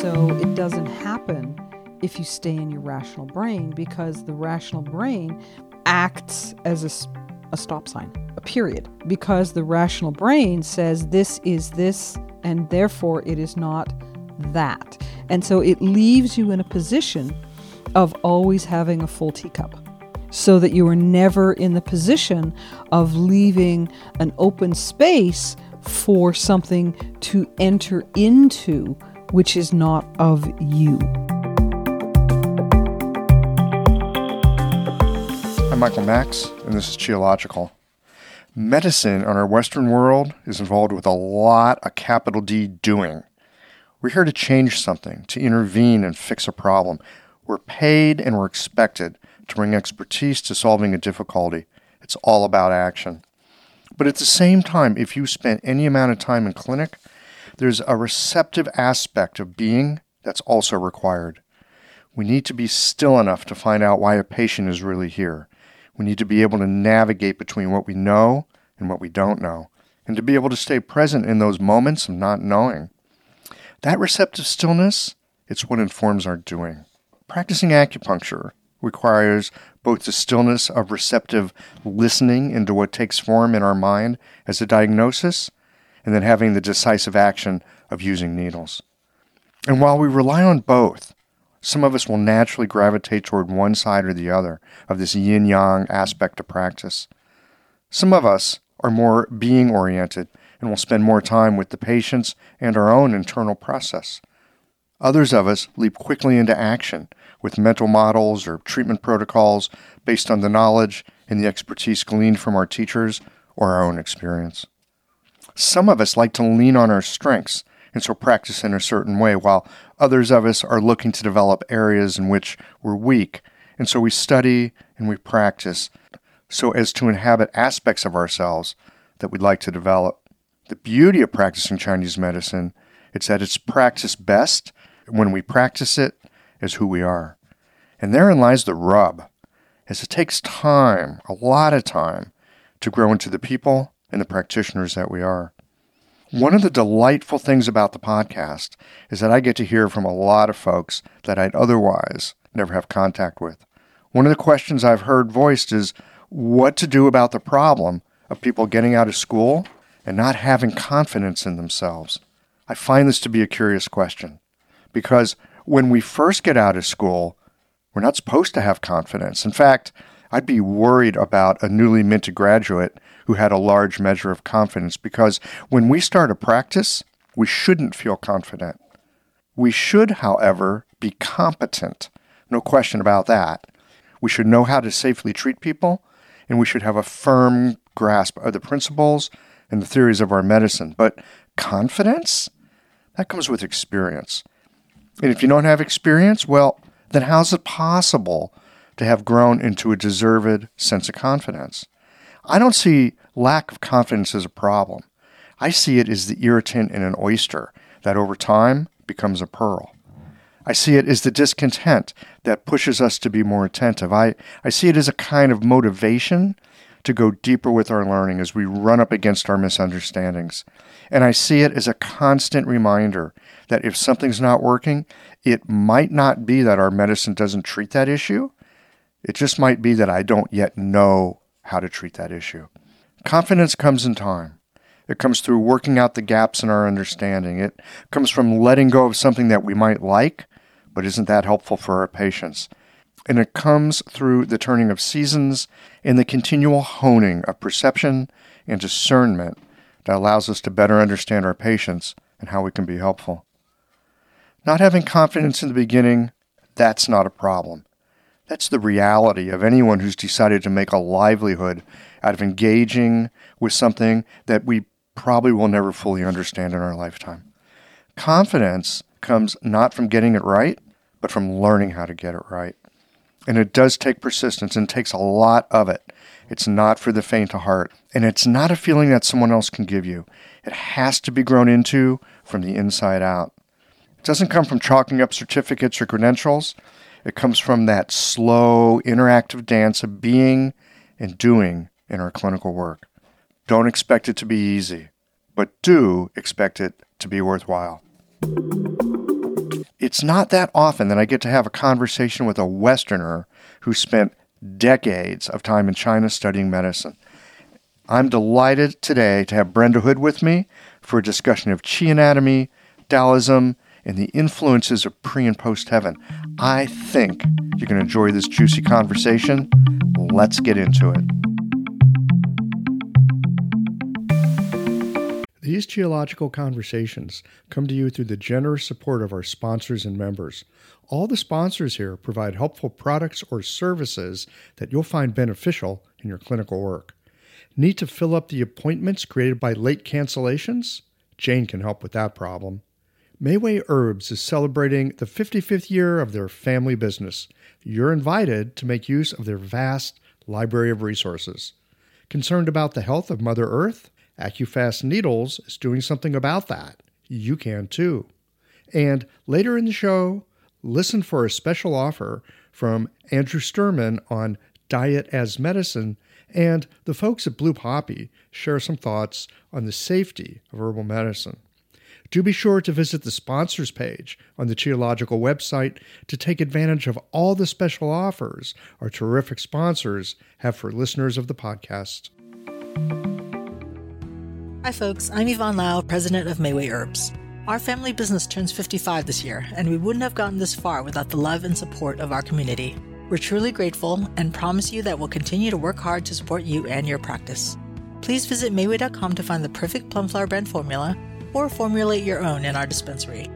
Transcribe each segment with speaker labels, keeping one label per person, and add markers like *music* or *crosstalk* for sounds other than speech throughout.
Speaker 1: so it doesn't happen if you stay in your rational brain because the rational brain acts as a, a stop sign, a period, because the rational brain says this is this and therefore it is not that. And so it leaves you in a position of always having a full teacup so that you are never in the position of leaving an open space for something to enter into which is not of you.
Speaker 2: I'm Michael Max, and this is Qiological. Medicine in our Western world is involved with a lot of capital D doing. We're here to change something, to intervene and fix a problem. We're paid and we're expected to bring expertise to solving a difficulty. It's all about action. But at the same time, if you spent any amount of time in clinic, there's a receptive aspect of being that's also required. We need to be still enough to find out why a patient is really here. We need to be able to navigate between what we know and what we don't know, and to be able to stay present in those moments of not knowing. That receptive stillness, it's what informs our doing. Practicing acupuncture requires both the stillness of receptive listening into what takes form in our mind as a diagnosis, and then having the decisive action of using needles. And while we rely on both, some of us will naturally gravitate toward one side or the other of this yin yang aspect of practice. Some of us are more being oriented and will spend more time with the patients and our own internal process. Others of us leap quickly into action with mental models or treatment protocols based on the knowledge and the expertise gleaned from our teachers or our own experience. Some of us like to lean on our strengths and so practice in a certain way, while others of us are looking to develop areas in which we're weak, and so we study and we practice so as to inhabit aspects of ourselves that we'd like to develop. The beauty of practicing Chinese medicine is that it's practiced best when we practice it as who we are. And therein lies the rub, as it takes time, a lot of time, to grow into the people and the practitioners that we are. One of the delightful things about the podcast is that I get to hear from a lot of folks that I'd otherwise never have contact with. One of the questions I've heard voiced is what to do about the problem of people getting out of school and not having confidence in themselves. I find this to be a curious question because when we first get out of school, we're not supposed to have confidence. In fact, I'd be worried about a newly minted graduate who had a large measure of confidence because when we start a practice, we shouldn't feel confident. We should, however, be competent. No question about that. We should know how to safely treat people, and we should have a firm grasp of the principles and the theories of our medicine. But confidence? That comes with experience. And if you don't have experience, well, then how's it possible to have grown into a deserved sense of confidence? I don't see lack of confidence as a problem. I see it as the irritant in an oyster that over time becomes a pearl. I see it as the discontent that pushes us to be more attentive. I, I see it as a kind of motivation to go deeper with our learning as we run up against our misunderstandings. And I see it as a constant reminder that if something's not working, it might not be that our medicine doesn't treat that issue. It just might be that I don't yet know how to treat that issue. Confidence comes in time. It comes through working out the gaps in our understanding. It comes from letting go of something that we might like, but isn't that helpful for our patients. And it comes through the turning of seasons and the continual honing of perception and discernment that allows us to better understand our patients and how we can be helpful. Not having confidence in the beginning, that's not a problem. That's the reality of anyone who's decided to make a livelihood out of engaging with something that we probably will never fully understand in our lifetime. Confidence comes not from getting it right, but from learning how to get it right. And it does take persistence and takes a lot of it. It's not for the faint of heart. And it's not a feeling that someone else can give you. It has to be grown into from the inside out. It doesn't come from chalking up certificates or credentials. It comes from that slow, interactive dance of being and doing in our clinical work. Don't expect it to be easy, but do expect it to be worthwhile. It's not that often that I get to have a conversation with a Westerner who spent decades of time in China studying medicine. I'm delighted today to have Brenda Hood with me for a discussion of Qi anatomy, Taoism, and the influences of pre and post heaven. I think you're going to enjoy this juicy conversation. Let's get into it. These Qiological conversations come to you through the generous support of our sponsors and members. All the sponsors here provide helpful products or services that you'll find beneficial in your clinical work. Need to fill up the appointments created by late cancellations? Jane can help with that problem. Mayway Herbs is celebrating the 55th year of their family business. You're invited to make use of their vast library of resources. Concerned about the health of Mother Earth? AccuFast Needles is doing something about that. You can too. And later in the show, listen for a special offer from Andrew Sturman on diet as medicine, and the folks at Blue Poppy share some thoughts on the safety of herbal medicine. Do be sure to visit the sponsors page on the Qiological website to take advantage of all the special offers our terrific sponsors have for listeners of the podcast.
Speaker 3: Hi, folks. I'm Yvonne Lau, president of Mayway Herbs. Our family business turns 55 this year, and we wouldn't have gotten this far without the love and support of our community. We're truly grateful and promise you that we'll continue to work hard to support you and your practice. Please visit Mayway.com to find the perfect plum flower brand formula or formulate your own in our dispensary.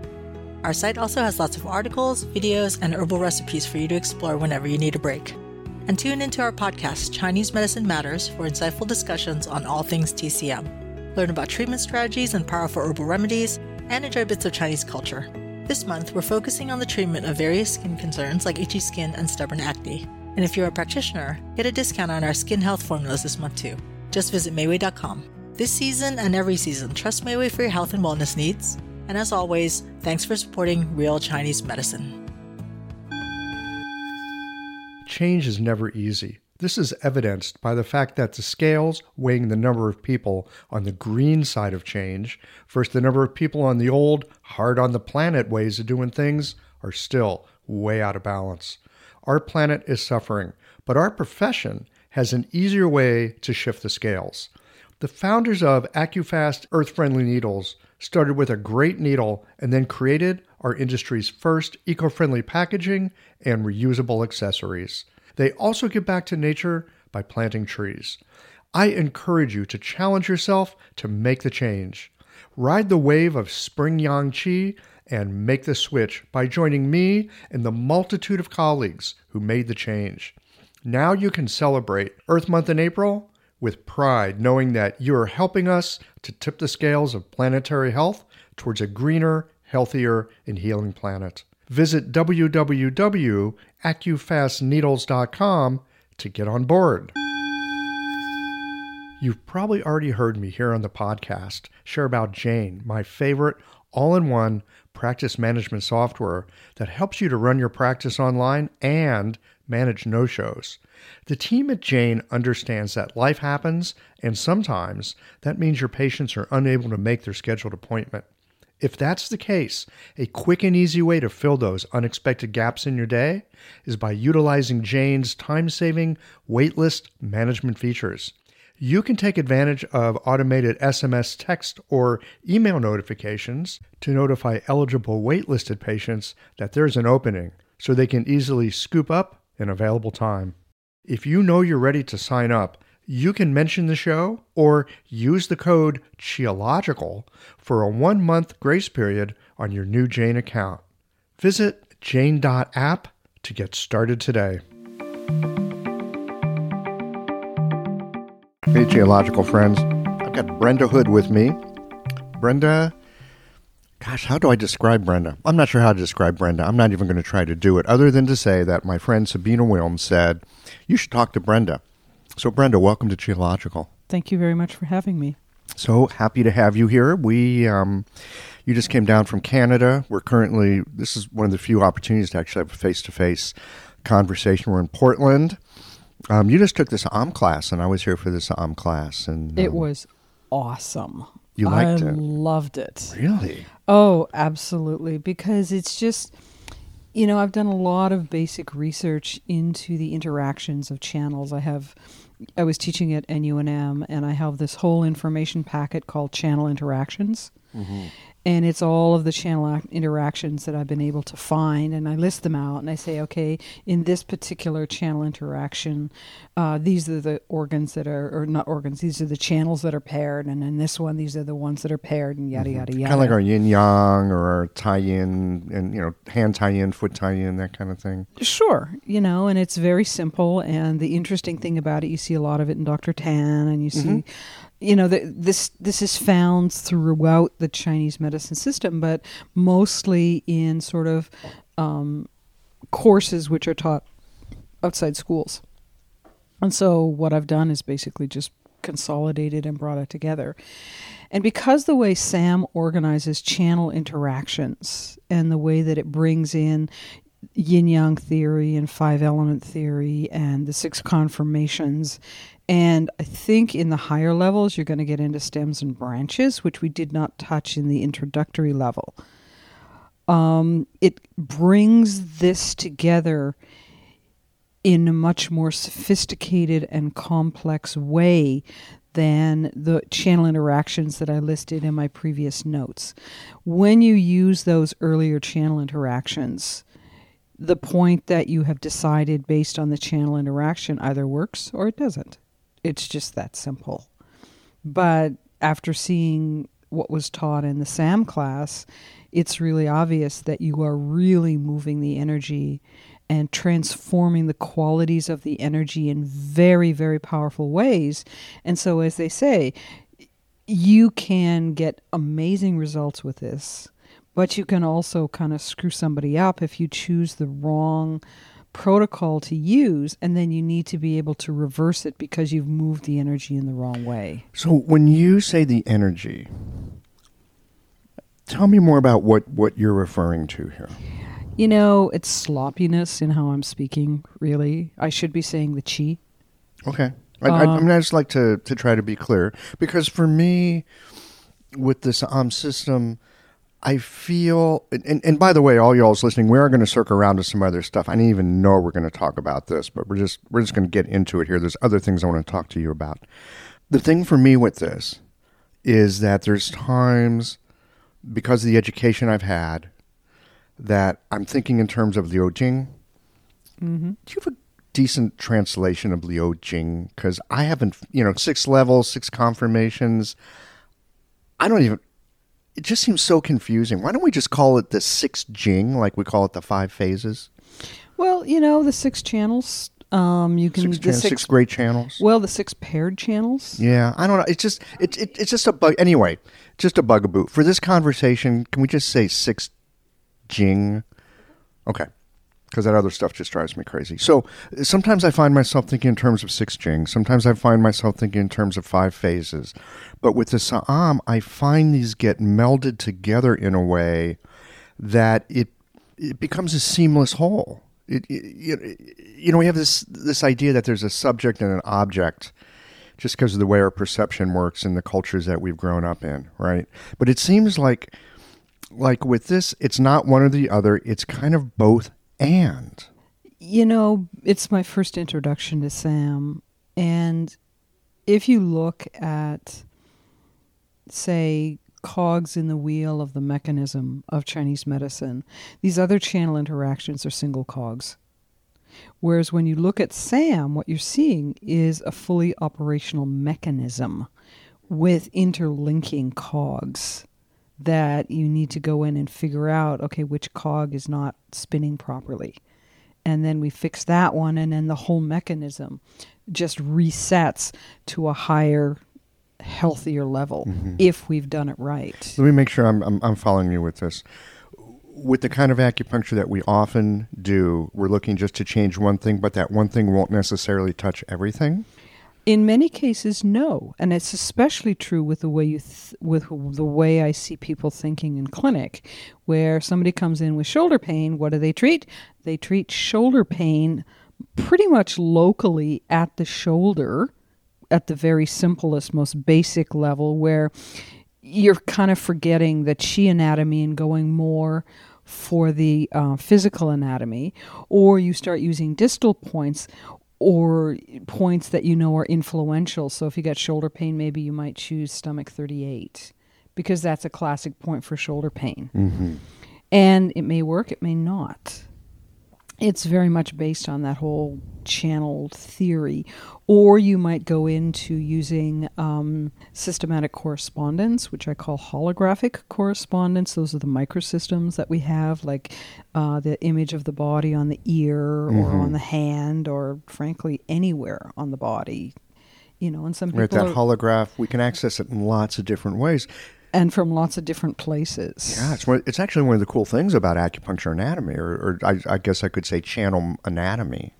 Speaker 3: Our site also has lots of articles, videos, and herbal recipes for you to explore whenever you need a break. And tune into our podcast, Chinese Medicine Matters, for insightful discussions on all things TCM learn about treatment strategies and powerful herbal remedies, and enjoy bits of Chinese culture. This month, we're focusing on the treatment of various skin concerns like itchy skin and stubborn acne. And if you're a practitioner, get a discount on our skin health formulas this month too. Just visit Mayway.com. This season and every season, trust Mayway for your health and wellness needs. And as always, thanks for supporting real Chinese medicine.
Speaker 2: Change is never easy. This is evidenced by the fact that the scales weighing the number of people on the green side of change versus the number of people on the old, hard on the planet ways of doing things are still way out of balance. Our planet is suffering, but our profession has an easier way to shift the scales. The founders of AccuFast Earth Friendly Needles started with a great needle and then created our industry's first eco friendly packaging and reusable accessories. They also give back to nature by planting trees. I encourage you to challenge yourself to make the change. Ride the wave of spring yang qi and make the switch by joining me and the multitude of colleagues who made the change. Now you can celebrate Earth Month in April with pride, knowing that you are helping us to tip the scales of planetary health towards a greener, healthier, and healing planet. Visit www.accufastneedles.com to get on board. You've probably already heard me here on the podcast share about Jane, my favorite all in one practice management software that helps you to run your practice online and manage no shows. The team at Jane understands that life happens, and sometimes that means your patients are unable to make their scheduled appointment. If that's the case, a quick and easy way to fill those unexpected gaps in your day is by utilizing Jane's time saving waitlist management features. You can take advantage of automated SMS text or email notifications to notify eligible waitlisted patients that there's an opening so they can easily scoop up an available time. If you know you're ready to sign up, you can mention the show or use the code QIOLOGICAL for a one month grace period on your new Jane account. Visit jane.app to get started today. Hey, Qiological friends. I've got Brenda Hood with me. Brenda, gosh, how do I describe Brenda? I'm not sure how to describe Brenda. I'm not even going to try to do it, other than to say that my friend Sabine Wilms said, You should talk to Brenda. So, Brenda, welcome to Qiological.
Speaker 1: Thank you very much for having me.
Speaker 2: So happy to have you here. We, um, you just came down from Canada. We're currently, this is one of the few opportunities to actually have a face to face conversation. We're in Portland. Um, you just took this OM class, and I was here for this OM class. and
Speaker 1: um, It was awesome.
Speaker 2: You liked
Speaker 1: I
Speaker 2: it.
Speaker 1: loved it.
Speaker 2: Really?
Speaker 1: Oh, absolutely. Because it's just, you know, I've done a lot of basic research into the interactions of channels. I have, I was teaching at NUNM, and I have this whole information packet called Channel Interactions. Mm-hmm. And it's all of the channel ac- interactions that I've been able to find, and I list them out, and I say, okay, in this particular channel interaction, uh, these are the organs that are, or not organs, these are the channels that are paired, and in this one, these are the ones that are paired, and yada mm-hmm. yada yada.
Speaker 2: Kind of like our yin yang or our Tai Yin and, you know, hand Tai Yin, foot Tai Yin, that kind of thing.
Speaker 1: Sure, you know, and it's very simple. And the interesting thing about it, you see a lot of it in Dr. Tan, and you see, mm-hmm. You know, the, this this is found throughout the Chinese medicine system, but mostly in sort of um, courses which are taught outside schools. And so what I've done is basically just consolidated and brought it together. And because the way Sa'am organizes channel interactions and the way that it brings in yin yang theory and five element theory and the six conformations. And I think in the higher levels, you're going to get into stems and branches, which we did not touch in the introductory level. Um, it brings this together in a much more sophisticated and complex way than the channel interactions that I listed in my previous notes. When you use those earlier channel interactions, the point that you have decided based on the channel interaction either works or it doesn't. It's just that simple. But after seeing what was taught in the SAM class, it's really obvious that you are really moving the energy and transforming the qualities of the energy in very, very powerful ways. And so, as they say, you can get amazing results with this, but you can also kind of screw somebody up if you choose the wrong protocol to use, and then you need to be able to reverse it because you've moved the energy in the wrong way.
Speaker 2: So when you say the energy, tell me more about what, what you're referring to here.
Speaker 1: You know, it's sloppiness in how I'm speaking, really. I should be saying the chi.
Speaker 2: Okay. I, I, I
Speaker 1: Um,
Speaker 2: mean, I just like to, to try to be clear because for me, with this um system, I feel, and, and, by the way, all y'all's listening, we are going to circle around to some other stuff. I didn't even know we're going to talk about this, but we're just we're just going to get into it here. There's other things I want to talk to you about. The thing for me with this is that there's times because of the education I've had that I'm thinking in terms of Liu Jing.
Speaker 1: Mm-hmm.
Speaker 2: Do you have a decent translation of Liu Jing? Because I haven't, you know, six levels, six conformations. I don't even. It just seems so confusing. Why don't we just call it the six Jing, like we call it the five phases?
Speaker 1: Well, you know, the six channels. Um, you can
Speaker 2: Six,
Speaker 1: the
Speaker 2: chan-
Speaker 1: six,
Speaker 2: six great channels.
Speaker 1: well, the six paired channels.
Speaker 2: Yeah, I don't know. It's just it, it it's just a bug. Anyway, just a bugaboo for this conversation. Can we just say six Jing? Okay, because that other stuff just drives me crazy. So sometimes I find myself thinking in terms of six Jing. Sometimes I find myself thinking in terms of five phases. But with the Sa'am, I find these get melded together in a way that it it becomes a seamless whole. It, it, you- know, we have this this idea that there's a subject and an object just because of the way our perception works in the cultures that we've grown up in, right? But it seems like like with this, it's not one or the other. It's kind of both and.
Speaker 1: You know, it's my first introduction to Sa'am, and if you look at, say, cogs in the wheel of the mechanism of Chinese medicine, these other channel interactions are single cogs. Whereas when you look at SAM, what you're seeing is a fully operational mechanism with interlinking cogs that you need to go in and figure out okay, which cog is not spinning properly. And then we fix that one, and then the whole mechanism just resets to a higher, healthier level mm-hmm. if we've done it right.
Speaker 2: Let me make sure I'm, I'm I'm following you with this. With the kind of acupuncture that we often do, we're looking just to change one thing, but that one thing won't necessarily touch everything.
Speaker 1: In many cases, no, and it's especially true with the way you th- with the way I see people thinking in clinic, where somebody comes in with shoulder pain. What do they treat? They treat shoulder pain pretty much locally at the shoulder, at the very simplest, most basic level, where you're kind of forgetting the chi anatomy and going more for the uh, physical anatomy, or you start using distal points or points that you know are influential. So if you got shoulder pain, maybe you might choose stomach 38 because that's a classic point for shoulder pain.
Speaker 2: Mm-hmm.
Speaker 1: And it may work, it may not it's very much based on that whole channeled theory. Or you might go into using um, systematic correspondence, which I call holographic correspondence. Those are the microsystems that we have, like uh, the image of the body on the ear mm-hmm. or on the hand, or frankly, anywhere on the body. You know, and some people.
Speaker 2: Right, that are, holograph, we can access it in lots of different ways
Speaker 1: and from lots of different places.
Speaker 2: Yeah, it's, one, it's actually one of the cool things about acupuncture anatomy, or, or I, I, guess I could say channel anatomy.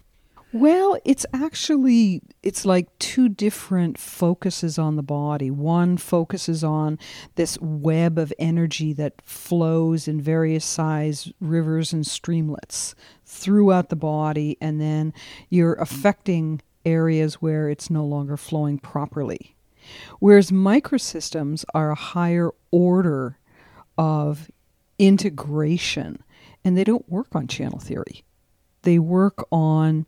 Speaker 1: Well, it's actually it's like two different focuses on the body. One focuses on this web of energy that flows in various size rivers and streamlets throughout the body, and then you're affecting areas where it's no longer flowing properly. Whereas microsystems are a higher order of integration and they don't work on channel theory. They work on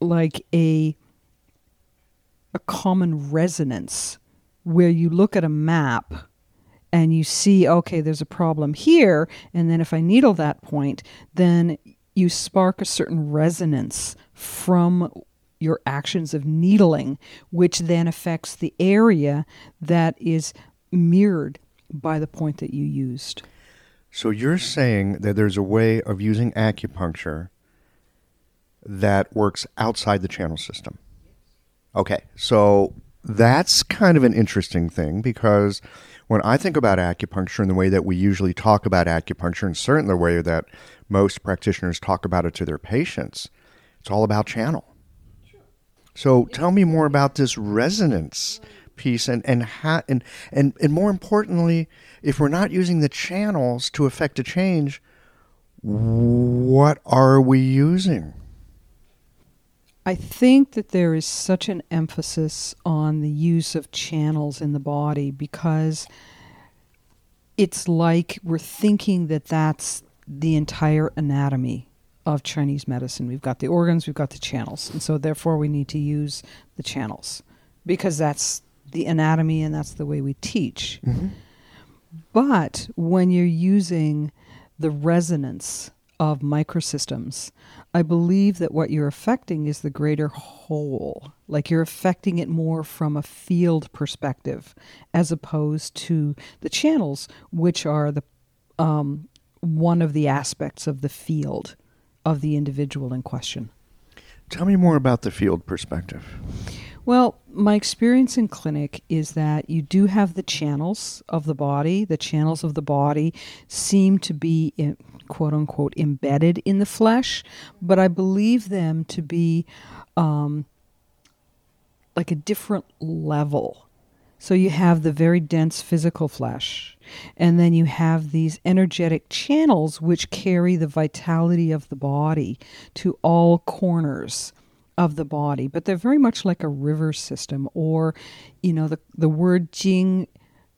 Speaker 1: like a a common resonance where you look at a map and you see okay there's a problem here and then if I needle that point then you spark a certain resonance from your actions of needling, which then affects the area that is mirrored by the point that you used.
Speaker 2: So you're saying that there's a way of using acupuncture that works outside the channel system. Okay, so that's kind of an interesting thing because when I think about acupuncture and the way that we usually talk about acupuncture, and certainly the way that most practitioners talk about it to their patients, it's all about channel. So tell me more about this resonance piece and and ha- and, and and more importantly, if we're not using the channels to affect a change, what are we using?
Speaker 1: I think that there is such an emphasis on the use of channels in the body because it's like we're thinking that that's the entire anatomy of Chinese medicine. We've got the organs, we've got the channels. And so, therefore, we need to use the channels because that's the anatomy and that's the way we teach. Mm-hmm. But when you're using the resonance of microsystems, I believe that what you're affecting is the greater whole. Like you're affecting it more from a field perspective as opposed to the channels, which are the um, one of the aspects of the field of the individual in question.
Speaker 2: Tell me more about the field perspective.
Speaker 1: Well, my experience in clinic is that you do have the channels of the body. The channels of the body seem to be, in, quote unquote, embedded in the flesh, but I believe them to be um, like a different level so you have the very dense physical flesh, and then you have these energetic channels which carry the vitality of the body to all corners of the body. But they're very much like a river system, or, you know, the, the word jing,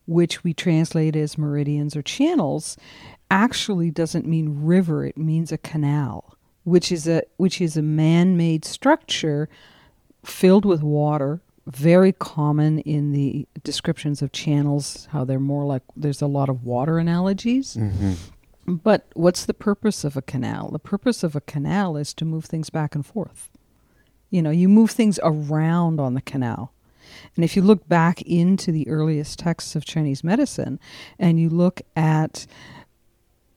Speaker 1: which we translate as meridians or channels, actually doesn't mean river, it means a canal, which is a which is a man-made structure filled with water very common in the descriptions of channels, how they're more like there's a lot of water analogies. Mm-hmm. But what's the purpose of a canal? The purpose of a canal is to move things back and forth. You know, you move things around on the canal. And if you look back into the earliest texts of Chinese medicine and you look at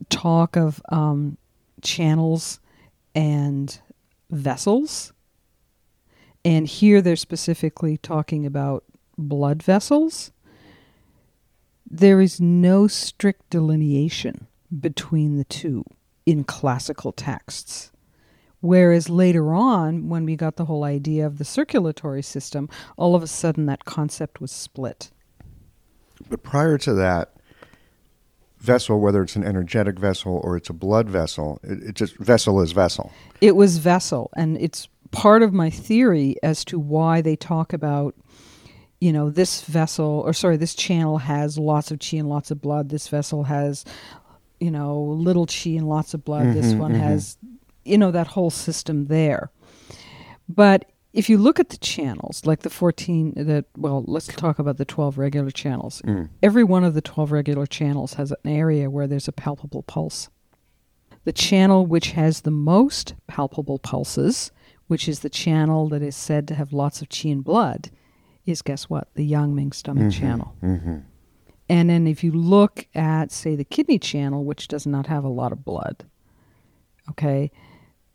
Speaker 1: talk of um, channels and vessels, and here they're specifically talking about blood vessels. There is no strict delineation between the two in classical texts. Whereas later on, when we got the whole idea of the circulatory system, all of a sudden that concept was split.
Speaker 2: But prior to that, vessel, whether it's an energetic vessel or it's a blood vessel, it, it just vessel is vessel.
Speaker 1: It was vessel, and it's part of my theory as to why they talk about you know, this vessel, or sorry, this channel has lots of chi and lots of blood. This vessel has, you know, little chi and lots of blood. this
Speaker 2: Mhm,
Speaker 1: one
Speaker 2: mhm.
Speaker 1: has, you know, that whole system there. But if you look at the channels, like the 14, that, well, let's talk about the 12 regular channels.
Speaker 2: Mm.
Speaker 1: Every one of the 12 regular channels has an area where there's a palpable pulse. The channel which has the most palpable pulses, which is the channel that is said to have lots of qi and blood, is guess what? The Yang Ming stomach channel.
Speaker 2: Mm-hmm.
Speaker 1: And then if you look at, say, the kidney channel, which does not have a lot of blood, okay,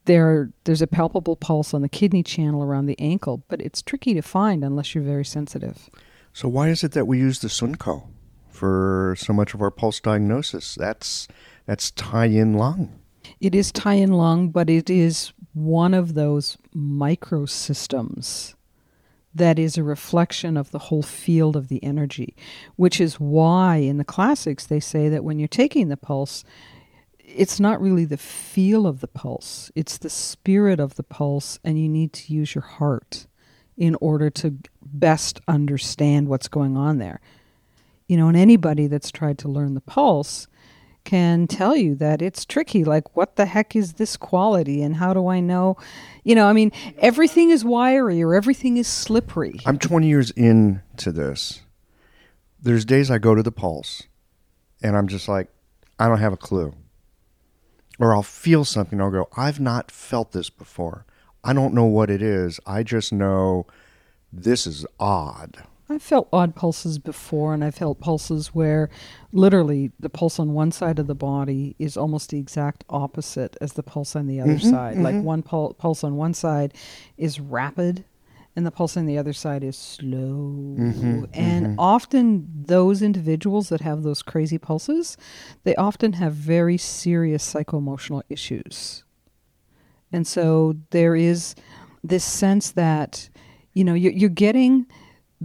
Speaker 1: there there's a palpable pulse on the kidney channel around the ankle, but it's tricky to find unless you're very sensitive.
Speaker 2: So why is it that we use the Sun Cunkou for so much of our pulse diagnosis? That's that's Tai Yin lung.
Speaker 1: It is Tai Yin Lung, but it is one of those microsystems that is a reflection of the whole field of the energy, which is why in the classics they say that when you're taking the pulse, it's not really the feel of the pulse, it's the spirit of the pulse, and you need to use your heart in order to best understand what's going on there. You know, and anybody that's tried to learn the pulse can tell you that it's tricky. Like, what the heck is this quality, and how do I know? You know, I mean, everything is wiry or everything is slippery.
Speaker 2: I'm 20 years into this. There's days I go to the pulse and I'm just like, I don't have a clue. Or I'll feel something. I'll go, I've not felt this before. I don't know what it is. I just know this is odd.
Speaker 1: I've felt odd pulses before, and I've felt pulses where literally the pulse on one side of the body is almost the exact opposite as the pulse on the other
Speaker 2: Mhm,
Speaker 1: side. Like
Speaker 2: mhm.
Speaker 1: one pul- pulse on one side is rapid, and the pulse on the other side is slow.
Speaker 2: Mhm,
Speaker 1: and
Speaker 2: mhm.
Speaker 1: often those individuals that have those crazy pulses, they often have very serious psycho-emotional issues. And so there is this sense that, you know, you're, you're getting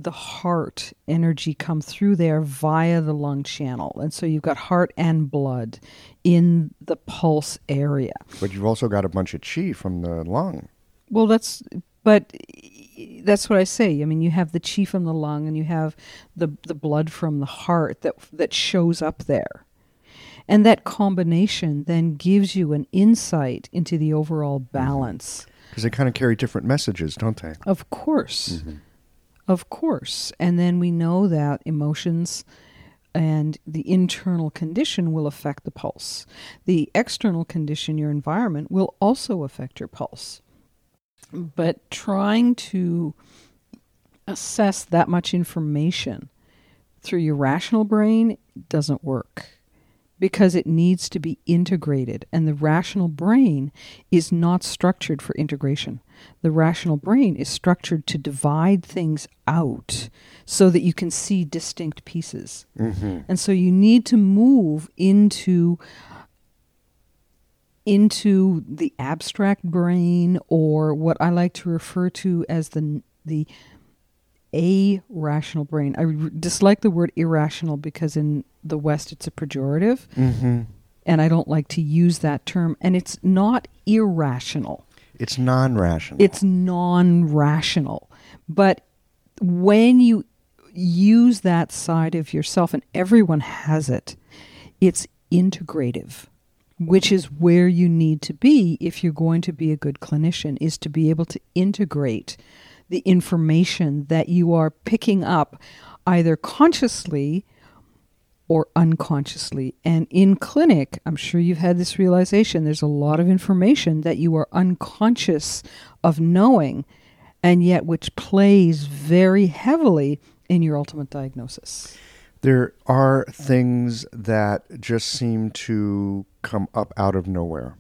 Speaker 1: the heart energy come through there via the lung channel. And so you've got heart and blood in the pulse area.
Speaker 2: But you've also got a bunch of chi from the lung.
Speaker 1: Well, that's, but that's what I say. I mean, you have the chi from the lung and you have the, the blood from the heart that, that shows up there. And that combination then gives you an insight into the overall mm-hmm. balance.
Speaker 2: Because they kind of carry different messages, don't they?
Speaker 1: Of course. Mm-hmm. Of course. And then we know that emotions and the internal condition will affect the pulse. The external condition, your environment, will also affect your pulse. But trying to assess that much information through your rational brain doesn't work because it needs to be integrated. And the rational brain is not structured for integration. The rational brain is structured to divide things out so that you can see distinct pieces.
Speaker 2: Mm-hmm.
Speaker 1: And so you need to move into into the abstract brain or what I like to refer to as the the a rational brain. I r- dislike the word irrational because in the West it's a pejorative,
Speaker 2: Mm-hmm.
Speaker 1: and I don't like to use that term. And it's not irrational,
Speaker 2: It's non-rational.
Speaker 1: it's non rational. But when you use that side of yourself, and everyone has it, it's integrative. Which is where you need to be if you're going to be a good clinician, is to be able to integrate the information that you are picking up either consciously or unconsciously. And in clinic, I'm sure you've had this realization there's a lot of information that you are unconscious of knowing, and yet which plays very heavily in your ultimate diagnosis.
Speaker 2: There are things that just seem to come up out of nowhere.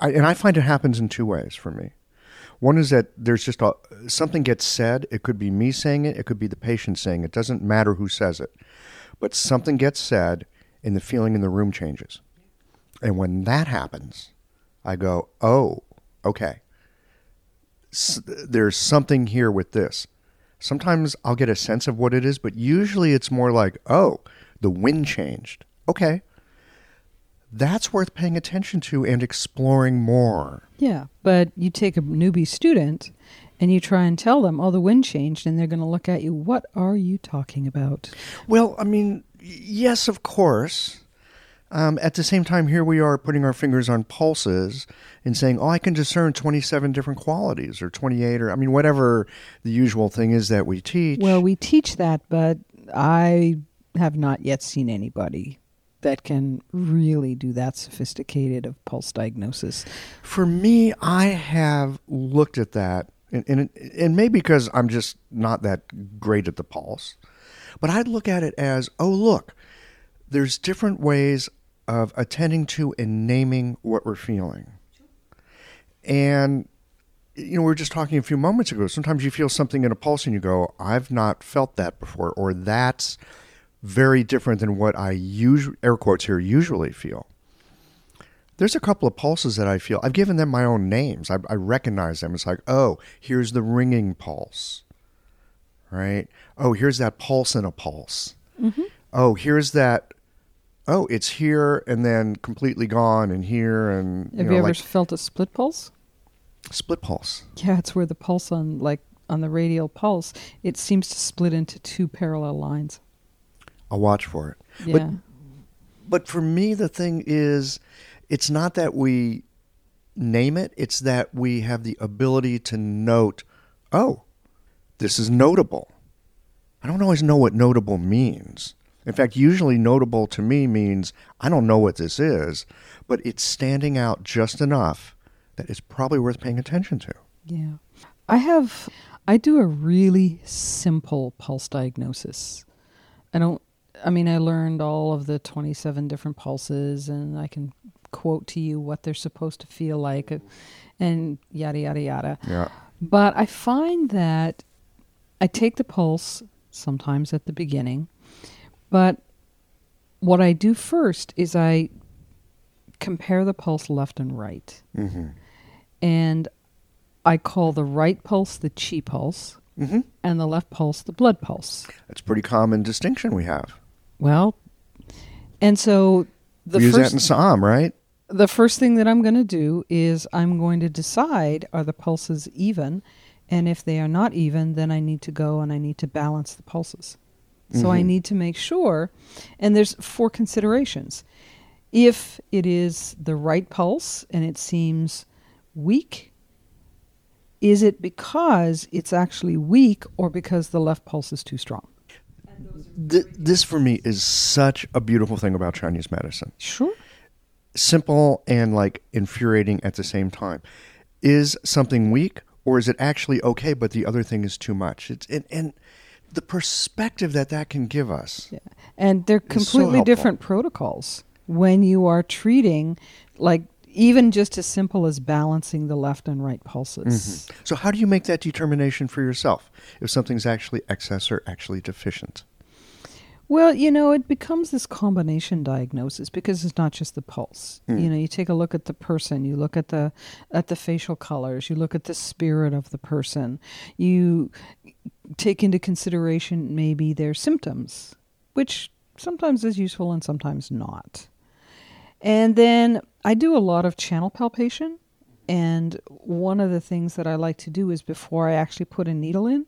Speaker 2: I, and I find it happens in two ways for me. One is that there's just a, something gets said. It could be me saying it, it could be the patient saying it. It doesn't matter who says it. But something gets said and the feeling in the room changes. And when that happens, I go, oh, okay. S- there's something here with this. Sometimes I'll get a sense of what it is, but usually it's more like, oh, the wind changed. Okay. That's worth paying attention to and exploring more.
Speaker 1: Yeah, but you take a newbie student and you try and tell them, oh, the wind changed, and they're going to look at you, what are you talking about?
Speaker 2: Well, I mean, yes, of course. Um, at the same time, here we are putting our fingers on pulses and saying, oh, I can discern 27 different qualities or 28 or, I mean, whatever the usual thing is that we teach.
Speaker 1: Well, we teach that, but I have not yet seen anybody that can really do that sophisticated of pulse diagnosis.
Speaker 2: For me, I have looked at that, and, and, and maybe because I'm just not that great at the pulse, but I'd look at it as, oh, look, there's different ways of attending to and naming what we're feeling. And you know, we were just talking a few moments ago. Sometimes you feel something in a pulse and you go, I've not felt that before, or that's very different than what I usually, air quotes here, usually feel. There's a couple of pulses that I feel. I've given them my own names. I, I recognize them. It's like, oh, here's the ringing pulse, right? Oh, here's that pulse in a pulse. Mm-hmm. Oh, here's that oh, it's here and then completely gone and here and
Speaker 1: you have
Speaker 2: know,
Speaker 1: you ever
Speaker 2: like
Speaker 1: felt a split pulse?
Speaker 2: split pulse.
Speaker 1: Yeah, it's where the pulse on like on the radial pulse, it seems to split into two parallel lines.
Speaker 2: I'll watch for it.
Speaker 1: Yeah.
Speaker 2: But but for me the thing is it's not that we name it, it's that we have the ability to note, oh, this is notable. I don't always know what notable means. In fact, usually notable to me means I don't know what this is, but it's standing out just enough that it's probably worth paying attention to.
Speaker 1: Yeah. I have I do a really simple pulse diagnosis. I don't I mean I learned all of the 27 different pulses and I can quote to you what they're supposed to feel like and yada yada yada.
Speaker 2: Yeah.
Speaker 1: But I find that I take the pulse sometimes at the beginning, but what I do first is I compare the pulse left and right.
Speaker 2: Mm-hmm.
Speaker 1: And I call the right pulse the chi pulse
Speaker 2: Mm-hmm.
Speaker 1: and the left pulse the blood pulse.
Speaker 2: That's a pretty common distinction we have.
Speaker 1: Well, and so the
Speaker 2: use that
Speaker 1: first
Speaker 2: in Sa'am, right?
Speaker 1: the first thing that I'm going to do is I'm going to decide are the pulses even, and if they are not even, then I need to go and I need to balance the pulses. So I
Speaker 2: Mhm.
Speaker 1: need to make sure, and there's four considerations. If it is the right pulse and it seems weak, is it because it's actually weak or because the left pulse is too strong?
Speaker 2: Th- this for me is such a beautiful thing about Chinese medicine.
Speaker 1: Sure.
Speaker 2: Simple and like infuriating at the same time. Is something weak or is it actually okay but the other thing is too much? It's and, and the perspective that that can give us.
Speaker 1: Yeah. And they're
Speaker 2: It's so
Speaker 1: completely different protocols when you are treating, like, even just as simple as balancing the left and right pulses. Mm-hmm.
Speaker 2: So how do you make that determination for yourself if something's actually excess or actually deficient?
Speaker 1: Well, you know, it becomes this combination diagnosis because it's not just the pulse.
Speaker 2: Mm.
Speaker 1: You know, you take a look at the person, you look at the at the facial colors, you look at the spirit of the person. You take into consideration maybe their symptoms, which sometimes is useful and sometimes not. And then I do a lot of channel palpation. And one of the things that I like to do is before I actually put a needle in,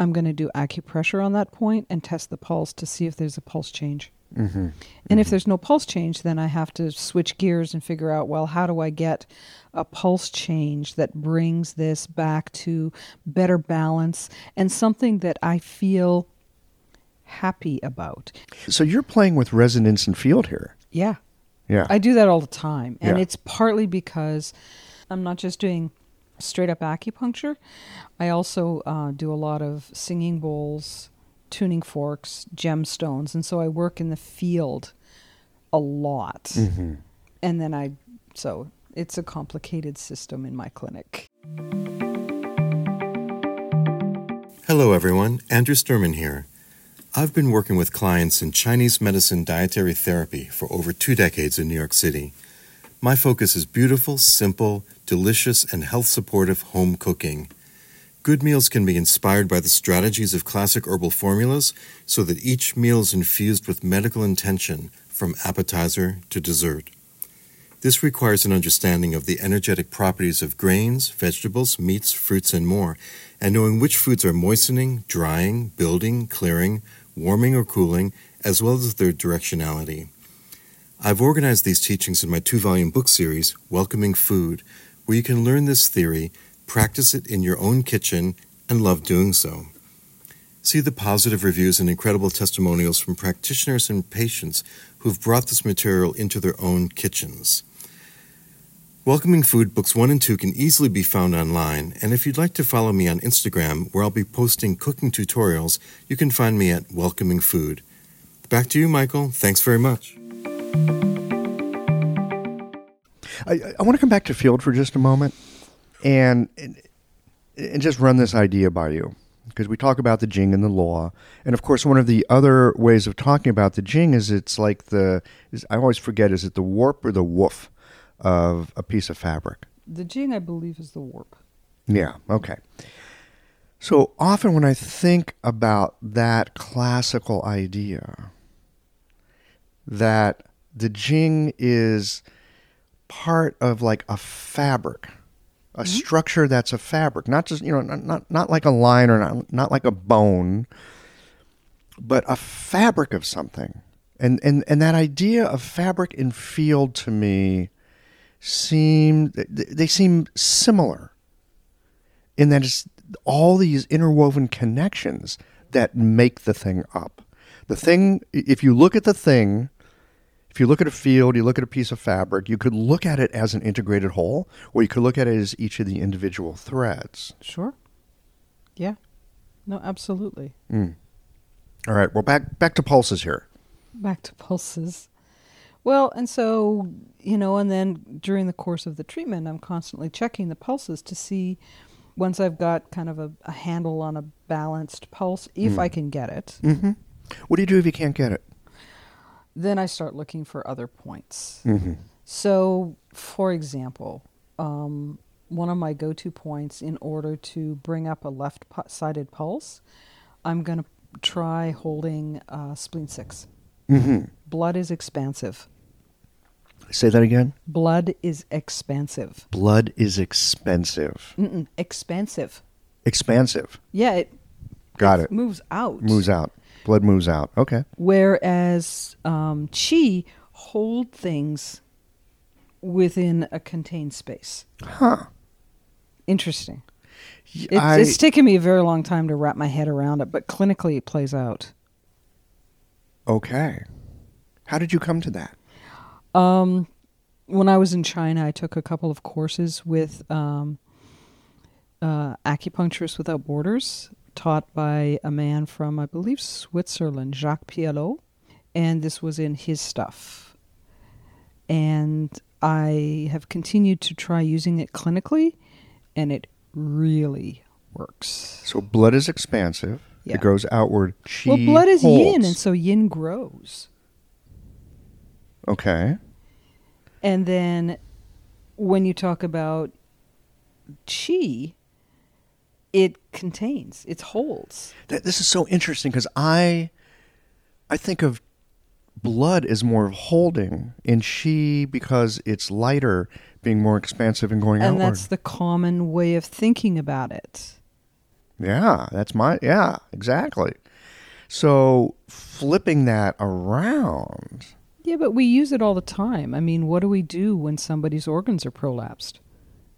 Speaker 1: I'm going to do acupressure on that point and test the pulse to see if there's a pulse change.
Speaker 2: Mm-hmm.
Speaker 1: And if there's no pulse change, then I have to switch gears and figure out well, how do I get a pulse change that brings this back to better balance and something that I feel happy about?
Speaker 2: So you're playing with resonance and field here.
Speaker 1: Yeah.
Speaker 2: Yeah.
Speaker 1: I do that all the time. And
Speaker 2: Yeah.
Speaker 1: it's partly because I'm not just doing straight up acupuncture, I also uh, do a lot of singing bowls, tuning forks, gemstones. And so I work in the field a lot.
Speaker 2: mm-hmm.
Speaker 1: And then I, so it's a complicated system in my clinic.
Speaker 4: Hello, everyone. Andrew Sturman here. I've been working with clients in Chinese medicine dietary therapy for over two decades in New York City. My focus is beautiful, simple, delicious, and health supportive home cooking. Good meals can be inspired by the strategies of classic herbal formulas so that each meal is infused with medical intention from appetizer to dessert. This requires an understanding of the energetic properties of grains, vegetables, meats, fruits, and more, and knowing which foods are moistening, drying, building, clearing, warming, or cooling, as well as their directionality. I've organized these teachings in my two volume book series, Welcoming Food, where you can learn this theory, practice it in your own kitchen, and love doing so. See the positive reviews and incredible testimonials from practitioners and patients who've brought this material into their own kitchens. Welcoming Food Books 1 and 2 can easily be found online, and if you'd like to follow me on Instagram, where I'll be posting cooking tutorials, you can find me at Welcoming Food. Back to you, Michael. Thanks very much.
Speaker 2: I, I want to come back to field for just a moment and, and just run this idea by you because we talk about the jing and the luo and of course one of the other ways of talking about the jing is it's like the is, i always forget is it the warp or the woof of a piece of fabric.
Speaker 1: The jing, I believe, is the warp.
Speaker 2: Yeah, okay. So often when I think about that classical idea, that the jing is part of like a fabric, a mm-hmm. structure that's a fabric, not just, you know, not, not, not like a line or not, not like a bone, but a fabric of something. And, and, and that idea of fabric and field to me seem they seem similar in that it's all these interwoven connections that make the thing up. The thing, if you look at the thing, if you look at a field, you look at a piece of fabric, you could look at it as an integrated whole, or you could look at it as each of the individual threads.
Speaker 1: Sure. Yeah. No, absolutely.
Speaker 2: Mm. All right. Well, back back to pulses here.
Speaker 1: Back to pulses. Well, and so, you know, and then during the course of the treatment, I'm constantly checking the pulses to see once I've got kind of a, a handle on a balanced pulse, if mm. I can get it.
Speaker 2: Mm-hmm. What do you do if you can't get it?
Speaker 1: Then I start looking for other points.
Speaker 2: Mm-hmm.
Speaker 1: So, for example, um, one of my go to points in order to bring up a left sided pulse, I'm going to try holding uh, spleen 6.
Speaker 2: Mm-hmm.
Speaker 1: Blood is expansive.
Speaker 2: Say that again.
Speaker 1: Blood is expansive.
Speaker 2: Blood is expensive.
Speaker 1: Mm-mm, expansive.
Speaker 2: Expansive.
Speaker 1: Yeah, it
Speaker 2: got
Speaker 1: it,
Speaker 2: it.
Speaker 1: Moves out.
Speaker 2: Moves out. Blood moves out. Okay.
Speaker 1: Whereas um, chi hold things within a contained space.
Speaker 2: Huh.
Speaker 1: Interesting. It's, I, it's taken me a very long time to wrap my head around it, but clinically it plays out.
Speaker 2: Okay. How did you come to that?
Speaker 1: Um, when I was in China, I took a couple of courses with um, uh, Acupuncturists Without Borders, taught by a man from, I believe, Switzerland, Jacques Pialoux. And this was in his stuff. And I have continued to try using it clinically, and it really works.
Speaker 2: So blood is expansive. Yeah. It grows outward. Chi
Speaker 1: well, blood is
Speaker 2: holds.
Speaker 1: yin, and so yin grows.
Speaker 2: Okay.
Speaker 1: And then when you talk about chi, it contains, it holds.
Speaker 2: That, this is so interesting because I, I think of blood as more of holding, and chi because it's lighter, being more expansive and going
Speaker 1: and
Speaker 2: outward.
Speaker 1: And that's the common way of thinking about it.
Speaker 2: Yeah, that's my yeah, exactly. So flipping that around.
Speaker 1: Yeah, but we use it all the time. I mean, what do we do when somebody's organs are prolapsed?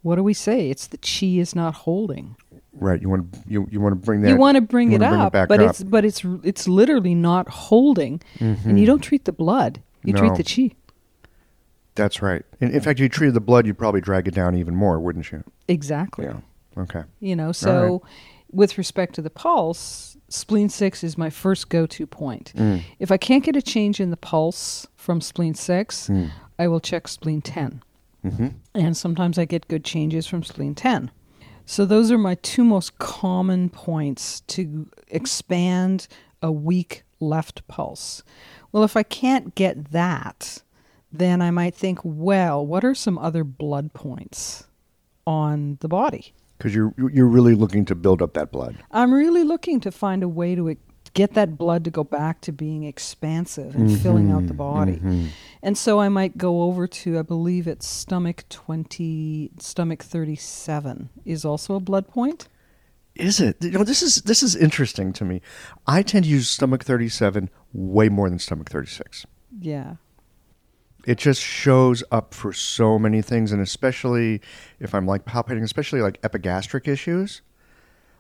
Speaker 1: What do we say? It's the chi is not holding.
Speaker 2: Right. You want to you, you want to bring that.
Speaker 1: You want to bring it up, bring it but up. it's but it's it's literally not holding,
Speaker 2: mm-hmm.
Speaker 1: and you don't treat the blood. You
Speaker 2: no.
Speaker 1: treat the chi.
Speaker 2: That's right. In, in fact, if you treated the blood, you'd probably drag it down even more, wouldn't you?
Speaker 1: Exactly.
Speaker 2: Yeah. Okay.
Speaker 1: You know, so with respect to the pulse, spleen 6 is my first go to point.
Speaker 2: Mm.
Speaker 1: If I can't get a change in the pulse from spleen 6,
Speaker 2: mm.
Speaker 1: I will check spleen 10.
Speaker 2: Mm-hmm.
Speaker 1: And sometimes I get good changes from spleen 10. So those are my two most common points to expand a weak left pulse. Well, if I can't get that, then I might think, well, what are some other blood points on the body?
Speaker 2: because you're you're really looking to build up that blood.
Speaker 1: I'm really looking to find a way to get that blood to go back to being expansive and filling out the mm-hmm. body. Mm-hmm. And so I might go over to, I believe it's stomach 20, stomach 37 is also a blood point.
Speaker 2: Is it? You know, this is this is interesting to me. I tend to use stomach 37 way more than stomach 36.
Speaker 1: Yeah.
Speaker 2: It just shows up for so many things, and especially if I'm like palpating, especially like epigastric issues,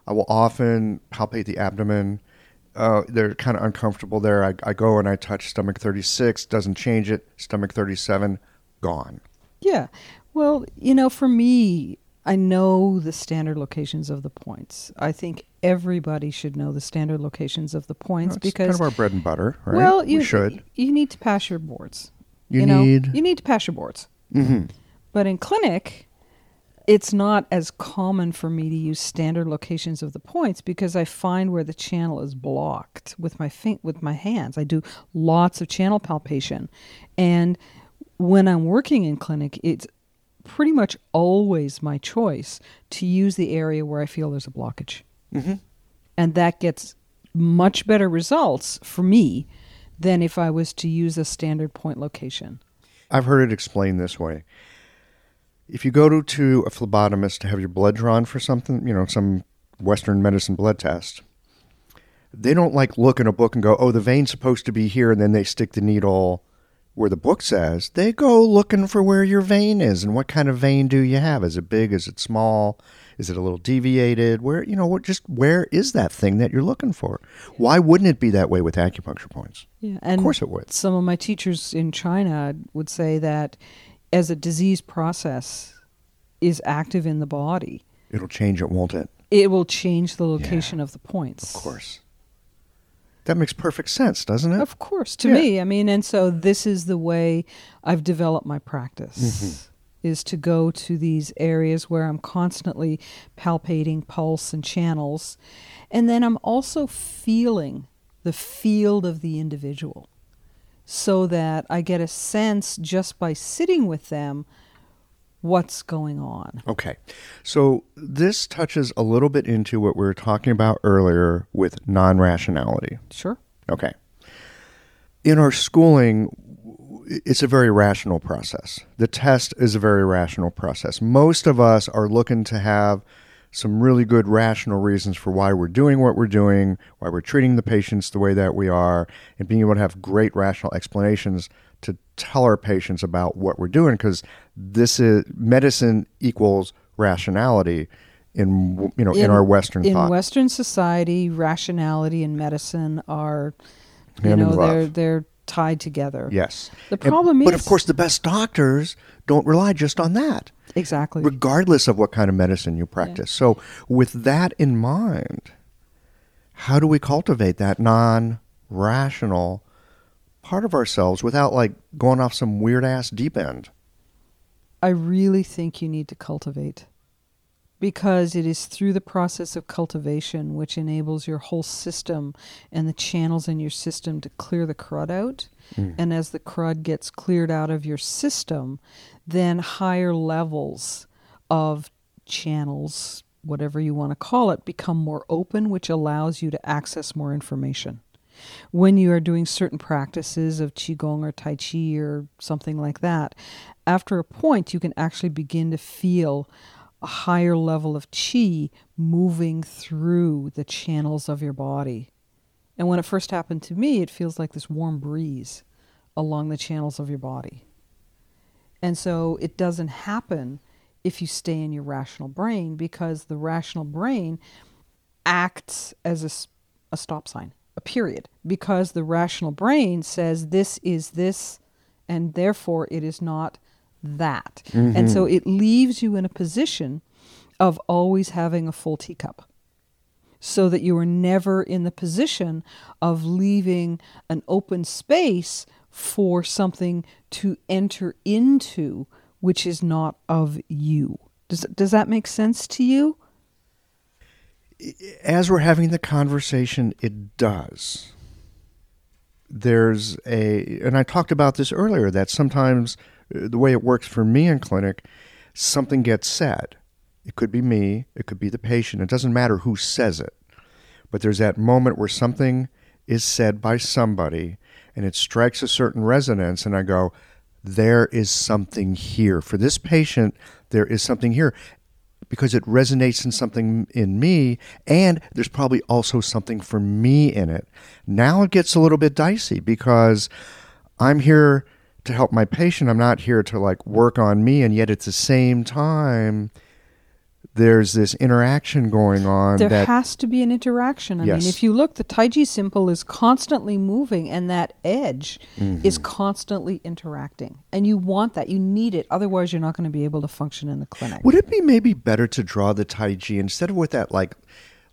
Speaker 2: I will often palpate the abdomen. Uh, they're kind of uncomfortable there. I, I go and I touch stomach 36, doesn't change it. Stomach 37, gone.
Speaker 1: Yeah. Well, you know, for me, I know the standard locations of the points. I think everybody should know the standard locations of the points
Speaker 2: It's
Speaker 1: because
Speaker 2: kind of our bread and butter, right?
Speaker 1: well, you
Speaker 2: we should.
Speaker 1: you need to pass your boards.
Speaker 2: You,
Speaker 1: know,
Speaker 2: need.
Speaker 1: you need to pass your boards.
Speaker 2: Mhm.
Speaker 1: But in clinic, it's not as common for me to use standard locations of the points because I find where the channel is blocked with my fin- with my hands. I do lots of channel palpation, and when I'm working in clinic, it's pretty much always my choice to use the area where I feel there's a blockage,
Speaker 2: Mhm.
Speaker 1: and that gets much better results for me than if I was to use a standard point location.
Speaker 2: I've heard it explained this way. If you go to, to a phlebotomist to have your blood drawn for something, you know, some Western medicine blood test, they don't like look in a book and go, oh, the vein's supposed to be here, and then they stick the needle where the book says. They go looking for where your vein is and what kind of vein do you have? Is it big? Is it small? Is it a little deviated? Where, you know, what, just where is that thing that you're looking for? Why wouldn't it be that way with acupuncture points?
Speaker 1: Yeah, and
Speaker 2: Of course it would.
Speaker 1: some of my teachers in China would say that as a disease process is active in the body,
Speaker 2: It'll change it, won't it?
Speaker 1: it will change the location of the points.
Speaker 2: Of course. That makes perfect sense, doesn't it?
Speaker 1: Of course, to
Speaker 2: Yeah.
Speaker 1: me. I mean, and so this is the way I've developed my practice
Speaker 2: Mm-hmm.
Speaker 1: is to go to these areas where I'm constantly palpating pulse and channels. And then I'm also feeling the field of the individual so that I get a sense just by sitting with them what's going on.
Speaker 2: Okay. So this touches a little bit into what we were talking about earlier with non rationality.
Speaker 1: Sure.
Speaker 2: Okay. In our schooling, it's a very rational process. The test is a very rational process. Most of us are looking to have some really good rational reasons for why we're doing what we're doing, why we're treating the patients the way that we are, and being able to have great rational explanations to tell our patients about what we're doing because this is medicine equals rationality in you know in, our western
Speaker 1: in
Speaker 2: thought.
Speaker 1: Western society, rationality and medicine are you
Speaker 2: Hand
Speaker 1: know they're they're tied together.
Speaker 2: yes.
Speaker 1: The
Speaker 2: And-
Speaker 1: problem
Speaker 2: but
Speaker 1: is
Speaker 2: of course the best doctors don't rely just on that.
Speaker 1: exactly
Speaker 2: regardless of what kind of medicine you practice. So, with that in mind, how do we cultivate that non rational part of ourselves without like going off some weird ass deep end?
Speaker 1: I really think you need to cultivate because it is through the process of cultivation which enables your whole system and the channels in your system to clear the crud out. Mm. And as the crud gets cleared out of your system, then higher levels of channels, whatever you want to call it, become more open, which allows you to access more information. When you are doing certain practices of qigong or tai chi or something like that after a point you can actually begin to feel a higher level of qi moving through the channels of your body and when it first happened to me it feels like this warm breeze along the channels of your body. And so it doesn't happen if you stay in your rational brain because the rational brain acts as a stop sign, a period, because the rational brain says this is this and therefore it is not that. And so mm-hmm. it leaves you in a position of always having a full teacup so that you are never in the position of leaving an open space for something to enter into which is not of you. Does, does that make sense to you?
Speaker 2: As we're having the conversation, it does. There's a, and I talked about this earlier, that sometimes uh, the way it works for me in clinic, something gets said. It could be me, it could be the patient. It doesn't matter who says it. But there's that moment where something is said by somebody and it strikes a certain resonance, and I go, there is something here. For this patient, there is something here because it resonates in something in me, and there's probably also something for me in it. Now it gets a little bit dicey because I'm here to help my patient. I'm not here to like work on me, and yet at the same time, there's this interaction going on.
Speaker 1: There
Speaker 2: that,
Speaker 1: has to be an interaction. I
Speaker 2: Yes.
Speaker 1: mean, if you look, the Taiji symbol is constantly moving, and that edge is
Speaker 2: Mm-hmm.
Speaker 1: constantly interacting. And you want that. You need it. Otherwise, you're not going to be able to function in the clinic.
Speaker 2: Would it be maybe better to draw the Tai Chi instead of with that like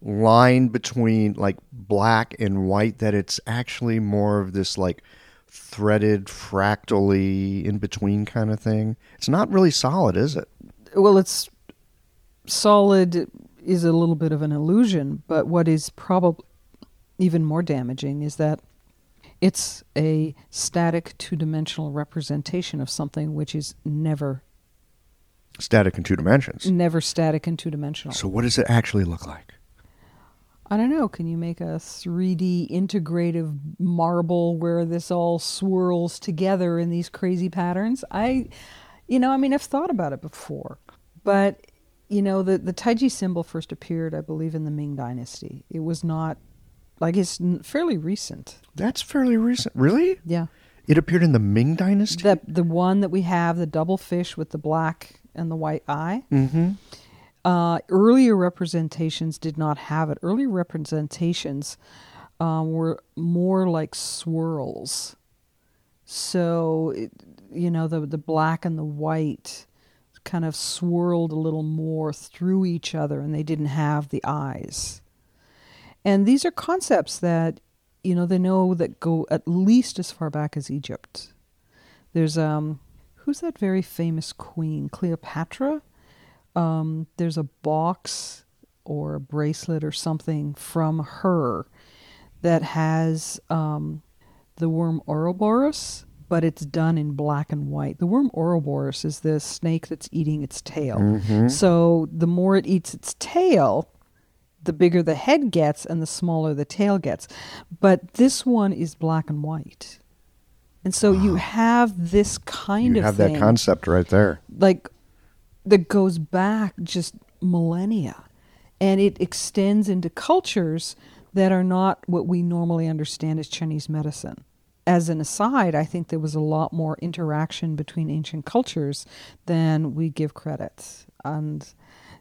Speaker 2: line between like black and white, that it's actually more of this like threaded, fractally in between kind of thing? It's not really solid, is it?
Speaker 1: well, it's solid is a little bit of an illusion, but what is probably even more damaging is that it's a static two dimensional representation of something which is never,
Speaker 2: Static in two dimensions.
Speaker 1: never static and two dimensional.
Speaker 2: So, what does it actually look like?
Speaker 1: I don't know. Can you make a 3D integrative marble where this all swirls together in these crazy patterns? I, you know, I mean, I've thought about it before, but you know, the the Taiji symbol first appeared, I believe, in the Ming Dynasty. It was not like it's fairly recent.
Speaker 2: That's fairly recent. Really?
Speaker 1: Yeah,
Speaker 2: It appeared in the Ming Dynasty?
Speaker 1: the the one that we have, the double fish with the black and the white eye.
Speaker 2: mm-hmm.
Speaker 1: Uh, earlier representations did not have it. Earlier representations um, were more like swirls. So, it, you know, the the black and the white kind of swirled a little more through each other, and they didn't have the eyes. And these are concepts that, you know, they know that go at least as far back as Egypt. There's um, who's that very famous queen, Cleopatra? um, there's a box or a bracelet or something from her that has um, the worm Ouroboros, but it's done in black and white. The worm Ouroboros is the snake that's eating its tail. Mm-hmm. So the more it eats its tail, the bigger the head gets and the smaller the tail gets. But this one is black and white. And so you have this kind
Speaker 2: You
Speaker 1: of
Speaker 2: have that concept right there.
Speaker 1: like that goes back just millennia and it extends into cultures that are not what we normally understand as Chinese medicine. As an aside, I think there was a lot more interaction between ancient cultures than we give credit. And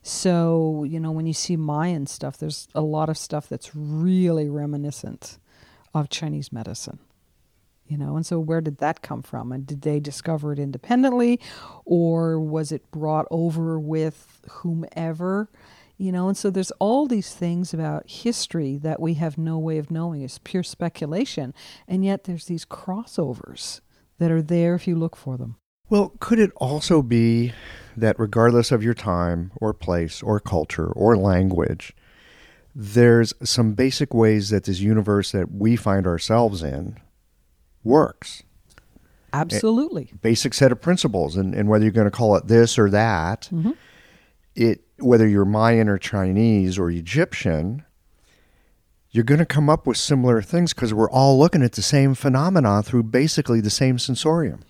Speaker 1: so, you know, when you see Mayan stuff, there's a lot of stuff that's really reminiscent of Chinese medicine you know and so where did that come from and did they discover it independently or was it brought over with whomever you know and so there's all these things about history that we have no way of knowing. It's pure speculation and yet there's these crossovers that are there if you look for them.
Speaker 2: Well, could it also be that regardless of your time or place or culture or language, there's some basic ways that this universe that we find ourselves in works?
Speaker 1: absolutely.
Speaker 2: Basic set of principles, and, and whether you're going to call it this or that, mm-hmm. it whether you're Mayan or Chinese or Egyptian, you're going to come up with similar things because we're all looking at the same phenomena through basically the same sensorium.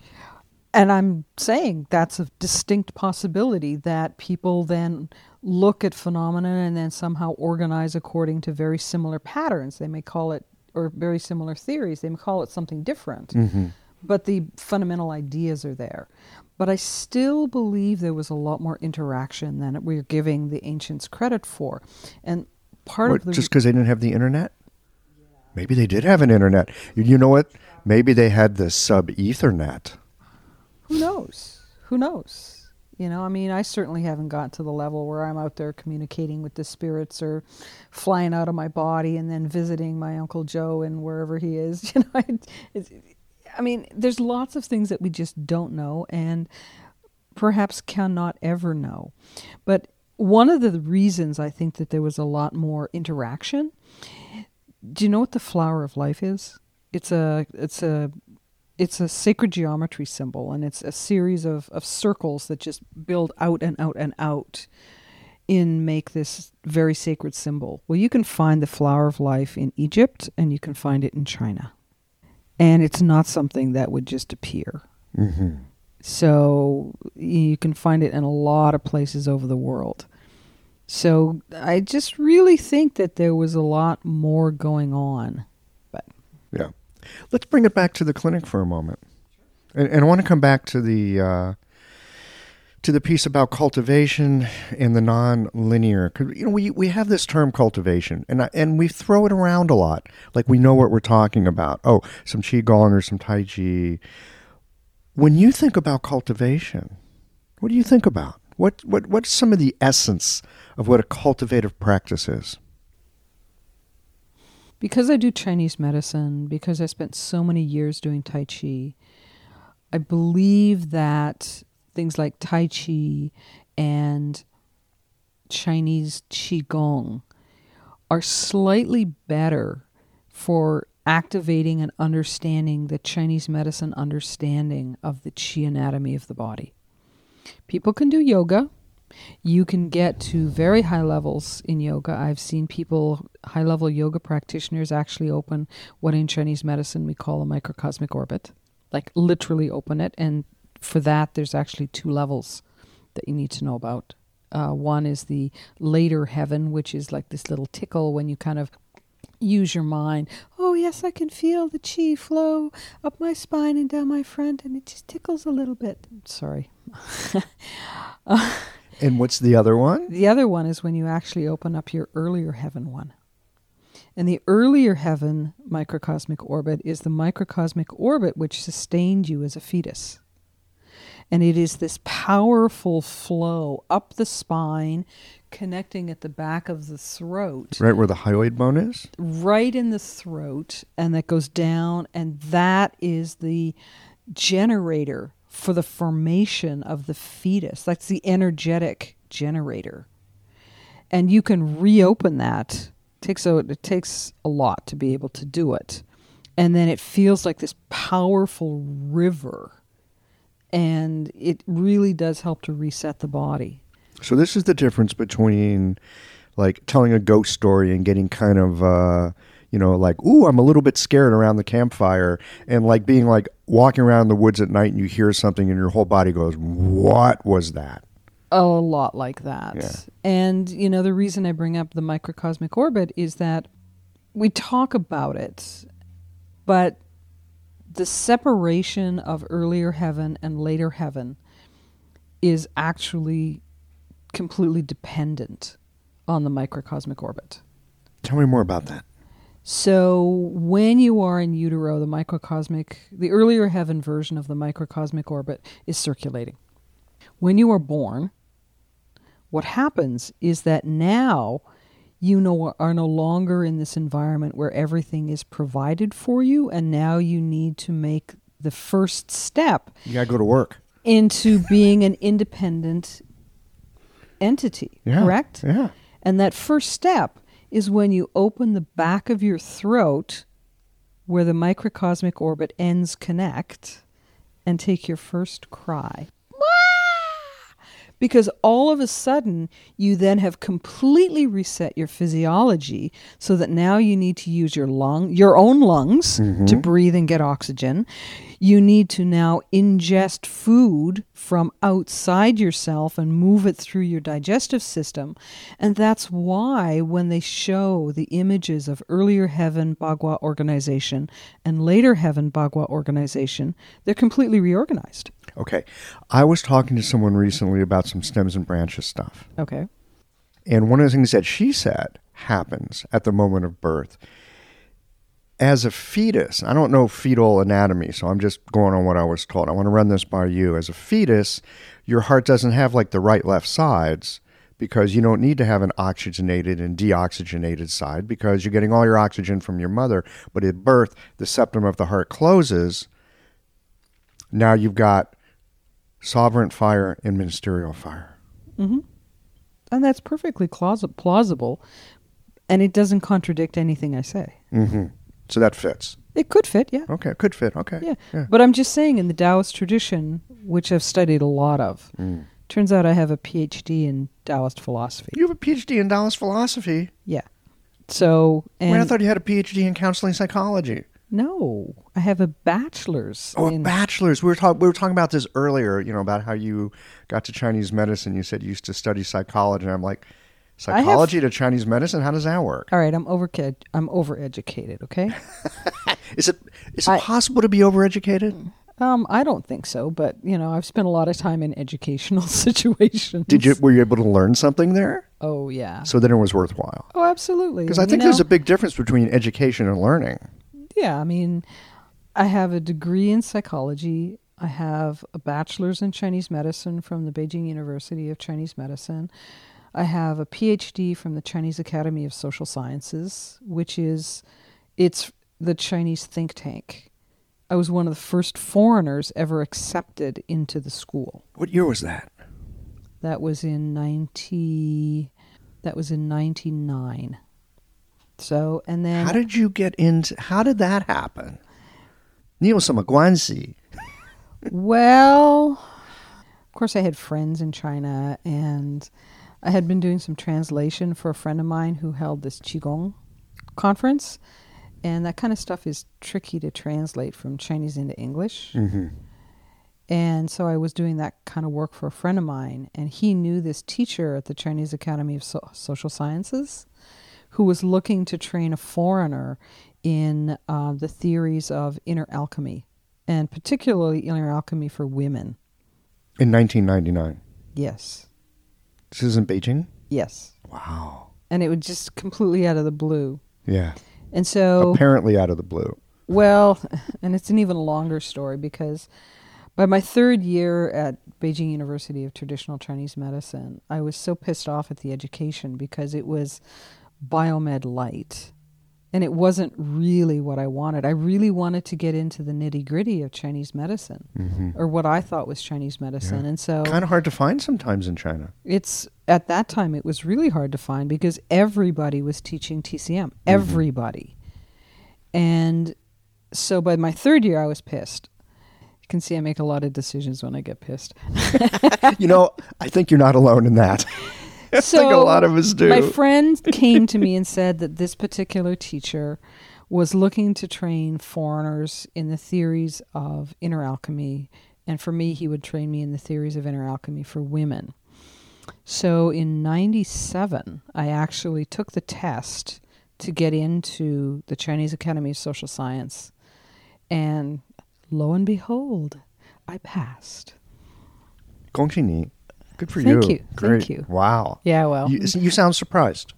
Speaker 1: And I'm saying that's a distinct possibility that people then look at phenomena and then somehow organize according to very similar patterns. They may call it, or very similar theories, they may call it something different. Mm-hmm. But the fundamental ideas are there. But I still believe there was a lot more interaction than we're giving the ancients credit for. And part
Speaker 2: What,
Speaker 1: of the
Speaker 2: just because they didn't have the internet? Maybe they did have an internet. You, know what? Maybe they had the sub Ethernet.
Speaker 1: who knows? Who knows? You know, I mean, I certainly haven't got to the level where I'm out there communicating with the spirits or flying out of my body and then visiting my Uncle Joe and wherever he is. *laughs* You know, I mean, there's lots of things that we just don't know and perhaps cannot ever know. But one of the reasons I think that there was a lot more interaction. Do you know what the flower of life is? It's a it's a it's a sacred geometry symbol and it's a series of, of circles that just build out and out and out in make this very sacred symbol? Well, you can find the flower of life in Egypt and you can find it in China. And it's not something that would just appear.
Speaker 2: Mm-hmm.
Speaker 1: So you can find it in a lot of places over the world. So I just really think that there was a lot more going on. But
Speaker 2: Yeah. Let's bring it back to the clinic for a moment. And, and I want to come back to the uh, to the piece about cultivation and the non-linear. you know, we, we have this term cultivation, and I, and we throw it around a lot, like we know what we're talking about. Oh, some qigong or some tai chi. When you think about cultivation, what do you think about? What what what's some of the essence of what a cultivative practice is?
Speaker 1: because I do Chinese medicine, because I spent so many years doing Tai Chi, I believe that things like Tai Chi and Chinese Qigong are slightly better for activating and understanding the Chinese medicine understanding of the Qi anatomy of the body. People can do yoga. You can get to very high levels in yoga. I've seen people, high level yoga practitioners, actually open what in Chinese medicine we call a microcosmic orbit, like literally open it. And for that, there's actually two levels that you need to know about. Uh, one is the later heaven, which is like this little tickle when you kind of use your mind. Oh, yes, I can feel the chi flow up my spine and down my front, and it just tickles a little bit. Sorry. *laughs*
Speaker 2: And what's the other one?
Speaker 1: The other one is when you actually open up your earlier heaven one. And the earlier heaven microcosmic orbit is the microcosmic orbit which sustained you as a fetus. And it is this powerful flow up the spine, connecting at the back of the throat,
Speaker 2: Right where the hyoid bone is.
Speaker 1: right in the throat, and that goes down. And that is the generator for the formation of the fetus. That's the energetic generator. And you can reopen that. It takes a, it takes a lot to be able to do it. And then it feels like this powerful river. And it really does help to reset the body.
Speaker 2: So this is the difference between like telling a ghost story and getting kind of uh you know like ooh I'm a little bit scared around the campfire and like being like walking around the woods at night and you hear something and your whole body goes what was that?
Speaker 1: a lot like that.
Speaker 2: Yeah.
Speaker 1: And, you know, the reason I bring up the microcosmic orbit is that we talk about it, but the separation of earlier heaven and later heaven is actually completely dependent on the microcosmic orbit.
Speaker 2: Tell me more about that.
Speaker 1: So when you are in utero, the microcosmic, the earlier heaven version of the microcosmic orbit is circulating. When you are born, what happens is that now you know are no longer in this environment where everything is provided for you and now you need to make the first step
Speaker 2: You got to go to work.
Speaker 1: into being an independent entity,
Speaker 2: Yeah.
Speaker 1: correct?
Speaker 2: Yeah.
Speaker 1: And that first step is when you open the back of your throat where the microcosmic orbit ends connect and take your first cry. Because all of a sudden, you then have completely reset your physiology so that now you need to use your lung, your own lungs mm-hmm. to breathe and get oxygen. You need to now ingest food from outside yourself and move it through your digestive system. And that's why when they show the images of earlier heaven Bagua organization and later heaven Bagua organization, they're completely reorganized.
Speaker 2: Okay. I was talking to someone recently about some stems and branches stuff.
Speaker 1: Okay.
Speaker 2: And one of the things that she said happens at the moment of birth. As a fetus, I don't know fetal anatomy, so I'm just going on what I was told. I want to run this by you. As a fetus, your heart doesn't have like the right left sides because you don't need to have an oxygenated and deoxygenated side because you're getting all your oxygen from your mother. But at birth, the septum of the heart closes. Now you've got sovereign fire and ministerial fire.
Speaker 1: And that's perfectly claus- plausible. And it doesn't contradict anything I say.
Speaker 2: hmm So that fits.
Speaker 1: It could fit, yeah.
Speaker 2: Okay, it could fit. Okay.
Speaker 1: Yeah.
Speaker 2: Yeah.
Speaker 1: But I'm just saying, in the Taoist tradition, which I've studied a lot of,
Speaker 2: Mm.
Speaker 1: Turns out I have a PhD in Taoist philosophy.
Speaker 2: You have a PhD in Taoist philosophy.
Speaker 1: Yeah. So, and
Speaker 2: Wait, I thought you had a PhD in counseling psychology.
Speaker 1: No, I have a bachelor's.
Speaker 2: Oh, a bachelor's. We were talking. We were talking about this earlier. You know about how you got to Chinese medicine. You said you used to study psychology. And I'm like,
Speaker 1: I have-
Speaker 2: psychology to Chinese medicine. How does that work?
Speaker 1: All right, I'm over I'm overeducated. Okay. *laughs*
Speaker 2: Is it is it
Speaker 1: I-
Speaker 2: possible to be overeducated?
Speaker 1: Um, I don't think so, but you know, I've spent a lot of time in educational *laughs* situations.
Speaker 2: Did you were you able to learn something there?
Speaker 1: Oh yeah.
Speaker 2: So then it was worthwhile.
Speaker 1: Oh, absolutely.
Speaker 2: Because I
Speaker 1: You
Speaker 2: think there's a big difference between education and learning.
Speaker 1: Yeah, I mean, I have a degree in psychology. I have a bachelor's in Chinese medicine from the Beijing University of Chinese Medicine. I have a PhD from the Chinese Academy of Social Sciences, which is it's the Chinese think tank. I was one of the first foreigners ever accepted into the school.
Speaker 2: What year was that?
Speaker 1: That was in 90 that was in 99. So, and then
Speaker 2: How did you get into? How did that happen? 你有什么关系?
Speaker 1: Well, of course, I had friends in China, and I had been doing some translation for a friend of mine who held this Qigong conference. And that kind of stuff is tricky to translate from Chinese into English.
Speaker 2: Mm-hmm.
Speaker 1: And so I was doing that kind of work for a friend of mine, and he knew this teacher at the Chinese Academy of so- Social Sciences who was looking to train a foreigner in uh, the theories of inner alchemy, and particularly inner alchemy for women.
Speaker 2: In 1999.
Speaker 1: Yes,
Speaker 2: This is in Beijing.
Speaker 1: yes.
Speaker 2: Wow.
Speaker 1: And it was just completely out of the blue.
Speaker 2: Yeah.
Speaker 1: And so,
Speaker 2: Apparently out of the blue.
Speaker 1: well, *laughs* and it's an even longer story because by my third year at Beijing University of Traditional Chinese Medicine, I was so pissed off at the education because it was biomed light. And it wasn't really what I wanted. I really wanted to get into the nitty gritty of Chinese medicine,
Speaker 2: Mm-hmm.
Speaker 1: or what I thought was Chinese medicine. And so
Speaker 2: Kind of hard to find sometimes in China.
Speaker 1: it's at that time it was really hard to find because everybody was teaching TCM. Everybody. And so by my third year I was pissed. You can see I make a lot of decisions when I get pissed. *laughs*
Speaker 2: you know, I think you're not alone in that. *laughs* *laughs* I
Speaker 1: so
Speaker 2: think a lot of us do.
Speaker 1: My friend *laughs* came to me and said that this particular teacher was looking to train foreigners in the theories of inner alchemy. And for me, he would train me in the theories of inner alchemy for women. So in 97, I actually took the test to get into the Chinese Academy of Social Science. And lo and behold, I passed.
Speaker 2: 恭喜你. Good for
Speaker 1: Thank
Speaker 2: you.
Speaker 1: you. Thank you.
Speaker 2: Wow.
Speaker 1: Yeah, well.
Speaker 2: You, you sound surprised.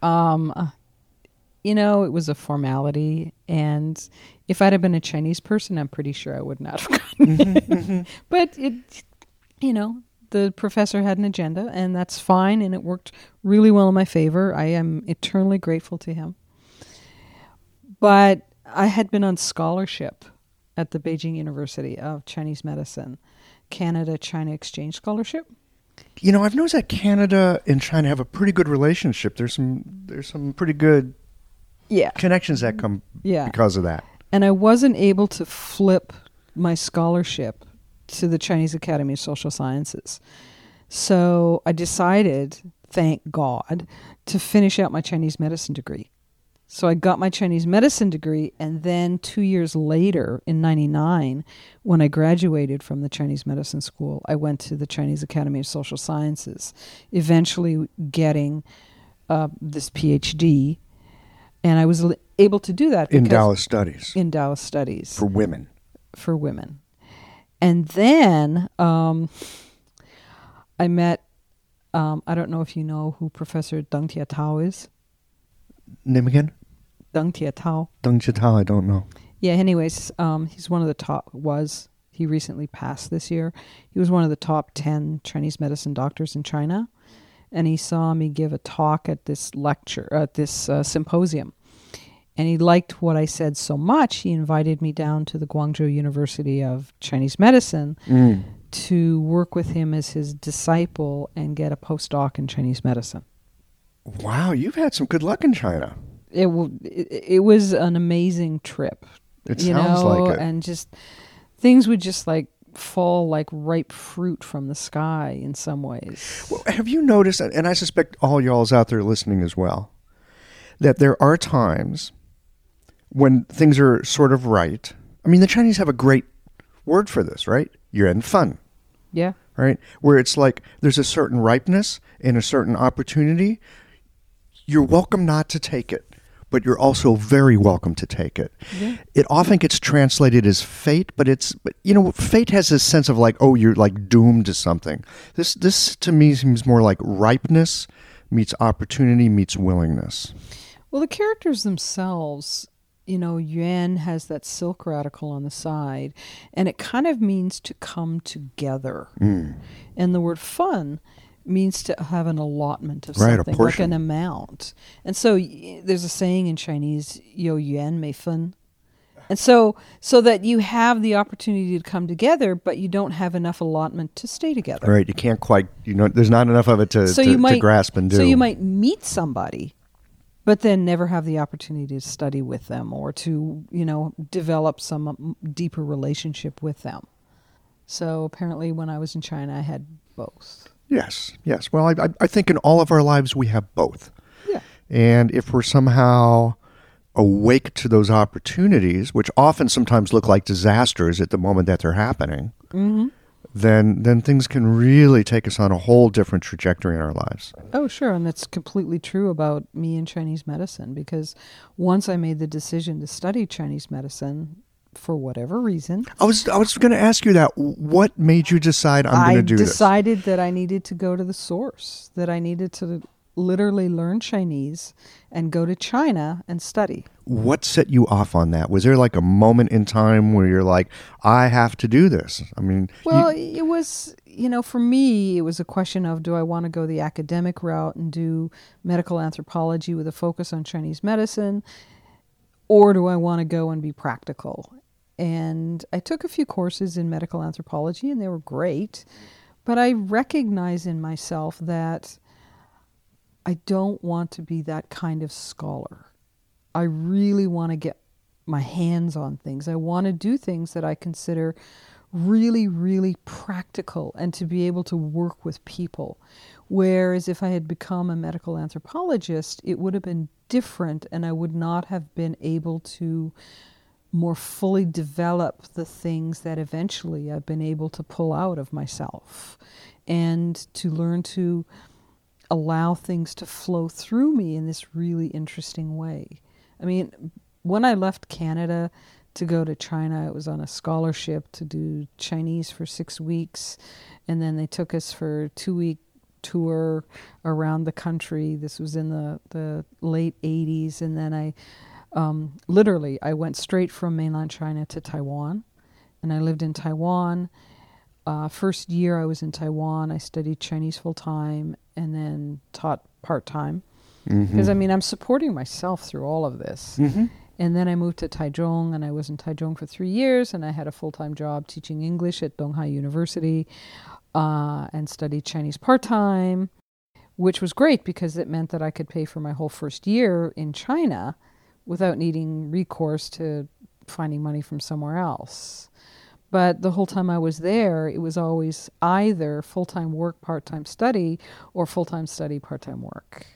Speaker 1: Um, uh, you know, it was a formality, and if I'd have been a Chinese person, I'm pretty sure I would not have *laughs* gotten it. But it, you know, the professor had an agenda, and that's fine, and it worked really well in my favor. I am eternally grateful to him. But I had been on scholarship at the Beijing University of Chinese Medicine, Canada China Exchange Scholarship.
Speaker 2: You know, I've noticed that Canada and China have a pretty good relationship. There's some there's some pretty good
Speaker 1: Yeah.
Speaker 2: connections that come
Speaker 1: Yeah.
Speaker 2: because of that.
Speaker 1: and I wasn't able to flip my scholarship to the Chinese Academy of Social Sciences. So I decided, thank God, to finish out my Chinese medicine degree. So I got my Chinese medicine degree, and then two years later, in 99, when I graduated from the Chinese medicine school, I went to the Chinese Academy of Social Sciences, eventually getting uh, this PhD. And I was able to do that
Speaker 2: In Taoist studies
Speaker 1: in Taoist studies
Speaker 2: for women.
Speaker 1: for women. And then um, I met, um, I don't know if you know who Professor Deng Tietao is.
Speaker 2: Name again?
Speaker 1: Deng Tietao.
Speaker 2: Deng Chitao, I don't know.
Speaker 1: Yeah, anyways, um, he's one of the top, was, he recently passed this year. He was one of the top 10 Chinese medicine doctors in China. And he saw me give a talk at this lecture, at this uh, symposium. And he liked what I said so much, he invited me down to the Guangzhou University of Chinese Medicine
Speaker 2: Mm.
Speaker 1: to work with him as his disciple and get a postdoc in Chinese medicine.
Speaker 2: Wow, you've had some good luck in China.
Speaker 1: It, w- it, was an amazing trip.
Speaker 2: It
Speaker 1: you
Speaker 2: sounds
Speaker 1: know,
Speaker 2: like it.
Speaker 1: and just things would just like fall like ripe fruit from the sky in some ways.
Speaker 2: Well, have you noticed, and I suspect all y'all's out there listening as well, that there are times when things are sort of right. I mean, the Chinese have a great word for this, right? Yuan fen,
Speaker 1: Yeah.
Speaker 2: right? Where it's like there's a certain ripeness and a certain opportunity. You're welcome not to take it, but you're also very welcome to take it.
Speaker 1: Yeah.
Speaker 2: It often gets translated as fate, but it's but you know fate has this sense of like oh you're like doomed to something. This this to me seems more like ripeness meets opportunity meets willingness.
Speaker 1: Well, the characters themselves, you know, Yuan has that silk radical on the side, and it kind of means to come together.
Speaker 2: Mm.
Speaker 1: And the word fen means to have an allotment of
Speaker 2: Right, a
Speaker 1: something, like an amount. And so y- there's a saying in Chinese, "Yo yuan mei fun." And so, so that you have the opportunity to come together, but you don't have enough allotment to stay together.
Speaker 2: Right, you can't quite you know there's not enough of it to,
Speaker 1: so
Speaker 2: to,
Speaker 1: you might
Speaker 2: to grasp and do.
Speaker 1: So you might meet somebody, but then never have the opportunity to study with them or to you know develop some um, deeper relationship with them. So apparently, when I was in China, I had both.
Speaker 2: Yes, yes. Well, I, I- think in all of our lives we have both.
Speaker 1: Yeah.
Speaker 2: And if we're somehow awake to those opportunities, which often sometimes look like disasters at the moment that they're happening,
Speaker 1: Mm-hmm.
Speaker 2: then then things can really take us on a whole different trajectory in our lives.
Speaker 1: Oh, sure, and that's completely true about me and Chinese medicine because once I made the decision to study Chinese medicine for whatever reason,
Speaker 2: I was I was going to ask you that. What made you decide I'm going to do this?
Speaker 1: I decided that I needed to go to the source, that I needed to literally learn Chinese and go to China and study.
Speaker 2: What set you off on that? Was there like a moment in time where you're like, I have to do this? I mean, you-
Speaker 1: Well, it was, you know, for me, it was a question of do I want to go the academic route and do medical anthropology with a focus on Chinese medicine, or do I want to go and be practical? And I took a few courses in medical anthropology and they were great, but I recognize in myself that I don't want to be that kind of scholar. I really want to get my hands on things. I want to do things that I consider really, really practical and to be able to work with people. Whereas if I had become a medical anthropologist, it would have been different and I would not have been able to more fully develop the things that eventually I've been able to pull out of myself and to learn to allow things to flow through me in this really interesting way. I mean, when I left Canada to go to China, it was on a scholarship to do Chinese for six weeks, and then they took us for a two week tour around the country. This was in the, the late 80s, and then I um, literally I went straight from mainland China to Taiwan, and I lived in Taiwan. Uh, first year I was in Taiwan, I studied Chinese full time and then taught part time. Because I mean, I'm supporting myself through all of this. And then I moved to Taichung, and I was in Taichung for three years, and I had a full time job teaching English at Donghai University, uh, and studied Chinese part time, which was great because it meant that I could pay for my whole first year in China without needing recourse to finding money from somewhere else. But the whole time I was there, it was always either full time work, part time study, or full time study, part time work.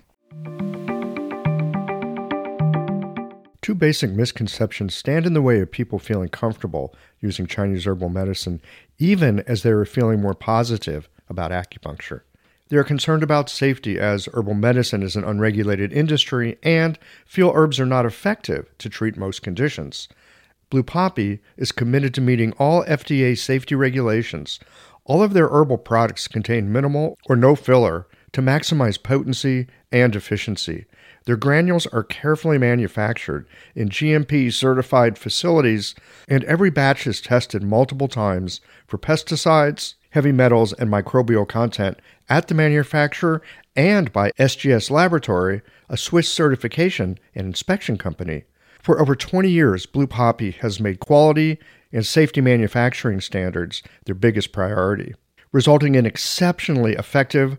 Speaker 2: Two basic misconceptions stand in the way of people feeling comfortable using Chinese herbal medicine, even as they are feeling more positive about acupuncture. They are concerned about safety as herbal medicine is an unregulated industry and feel herbs are not effective to treat most conditions. Blue Poppy is committed to meeting all FDA safety regulations. All of their herbal products contain minimal or no filler to maximize potency and efficiency. Their granules are carefully manufactured in GMP certified facilities, and every batch is tested multiple times for pesticides, heavy metals, and microbial content at the manufacturer and by SGS Laboratory, a Swiss certification and inspection company. For over 20 years, Blue Poppy has made quality and safety manufacturing standards their biggest priority, resulting in exceptionally effective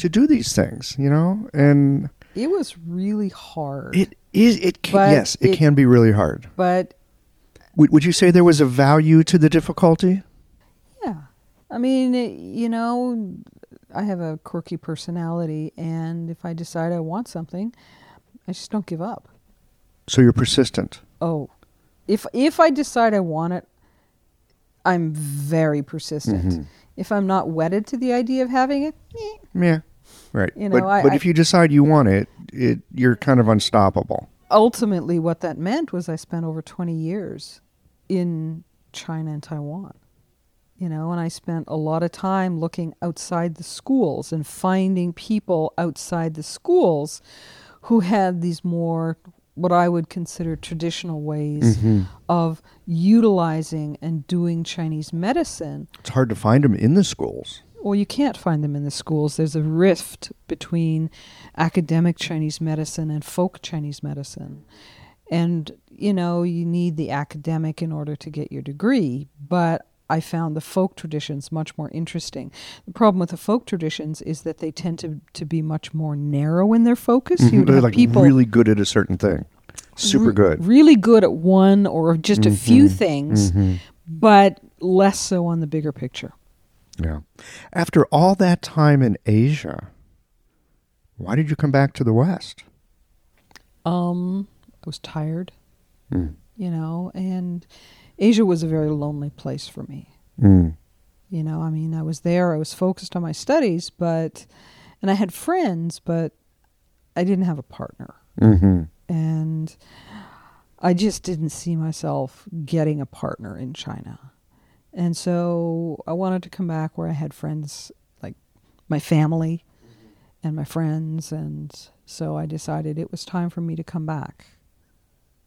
Speaker 2: to do these things, you know, and
Speaker 1: It was really hard.
Speaker 2: it is it can, yes, it,
Speaker 1: it-
Speaker 2: can be really hard.
Speaker 1: but
Speaker 2: Would, would you say there was a value to the difficulty?
Speaker 1: yeah. I mean, it- you know, I have a quirky personality and if I decide I want something, I just don't give up.
Speaker 2: So you're persistent.
Speaker 1: Oh, if if I decide I want it, I'm very persistent.
Speaker 2: Mm-hmm.
Speaker 1: If I'm not wedded to the idea of having it, eh,
Speaker 2: Yeah. Right.
Speaker 1: You know,
Speaker 2: but
Speaker 1: I-
Speaker 2: but
Speaker 1: I-
Speaker 2: if you decide you want it, it you're kind of unstoppable.
Speaker 1: ultimately what that meant was I spent over 20 years in China and Taiwan. You know, and I spent a lot of time looking outside the schools and finding people outside the schools who had these more what I would consider traditional ways mm-hmm. of utilizing and doing Chinese medicine
Speaker 2: It's hard to find them in the schools.
Speaker 1: Well, you can't find them in the schools. There's a rift between academic Chinese medicine and folk Chinese medicine. And, you know, you need the academic in order to get your degree. But I found the folk traditions much more interesting. The problem with the folk traditions is that they tend to, to be much more narrow in their focus. You would
Speaker 2: They're like
Speaker 1: people
Speaker 2: really good at a certain thing. Super
Speaker 1: re-
Speaker 2: good.
Speaker 1: really good at one or just a few things,
Speaker 2: Mhm.
Speaker 1: but less so on the bigger picture.
Speaker 2: Yeah. After all that time in Asia, why did you come back to the West?
Speaker 1: Um, I was tired,
Speaker 2: Mm.
Speaker 1: you know, and Asia was a very lonely place for me.
Speaker 2: Mm.
Speaker 1: You know, I mean, I was there, I was focused on my studies, but, and I had friends, but I didn't have a partner.
Speaker 2: hmm
Speaker 1: And I just didn't see myself getting a partner in China. And so I wanted to come back where I had friends, like my family mm-hmm. and my friends. And so I decided it was time for me to come back.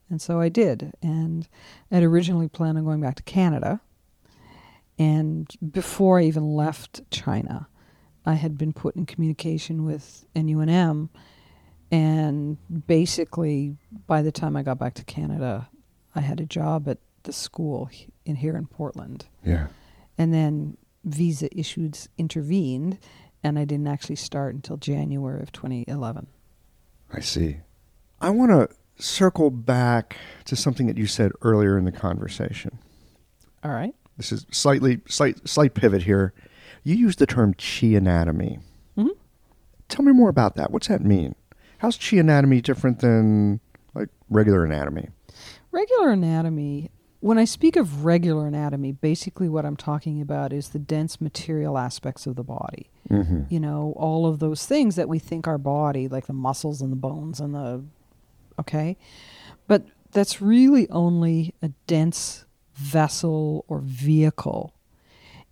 Speaker 1: And so I did. And I'd originally planned on going back to Canada. And before I even left China, I had been put in communication with NUNM. And basically, by the time I got back to Canada, I had a job at the school in here in Portland.
Speaker 2: Yeah.
Speaker 1: And then visa issues intervened, and I didn't actually start until January of 2011.
Speaker 2: I see. I want to circle back to something that you said earlier in the conversation.
Speaker 1: All right.
Speaker 2: This is slightly slight slight pivot here. You used the term chi anatomy.
Speaker 1: Mhm.
Speaker 2: Tell me more about that. What's that mean? How's chi anatomy different than like regular anatomy?
Speaker 1: Regular anatomy, when I speak of regular anatomy, basically what I'm talking about is the dense material aspects of the body.
Speaker 2: Mm-hmm.
Speaker 1: You know, all of those things that we think our body, like the muscles and the bones and the. Okay? But that's really only a dense vessel or vehicle.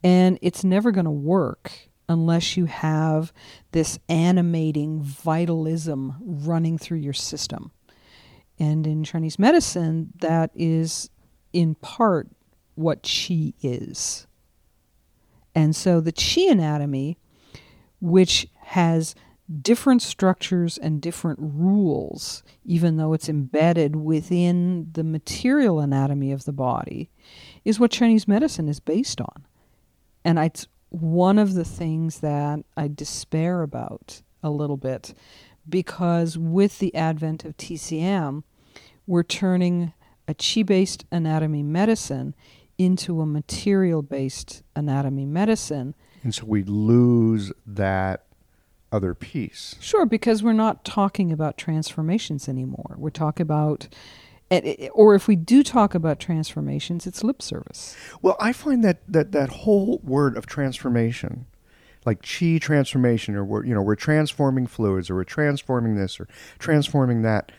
Speaker 1: And it's never going to work unless you have this animating vitalism running through your system. And in Chinese medicine, that is in part what qi is. And so the chi anatomy, which has different structures and different rules, even though it's embedded within the material anatomy of the body, is what Chinese medicine is based on. And it's one of the things that I despair about a little bit because with the advent of TCM, we're turning a chi based anatomy medicine into a material based anatomy medicine.
Speaker 2: And so we lose that other piece.
Speaker 1: Sure, because we're not talking about transformations anymore. We're talking about, eh, eh, eh, or if we do talk about transformations, it's lip service.
Speaker 2: Well, I find that that that whole word of transformation, like chi transformation, or we're you know we're transforming fluids, or we're transforming this, or transforming that.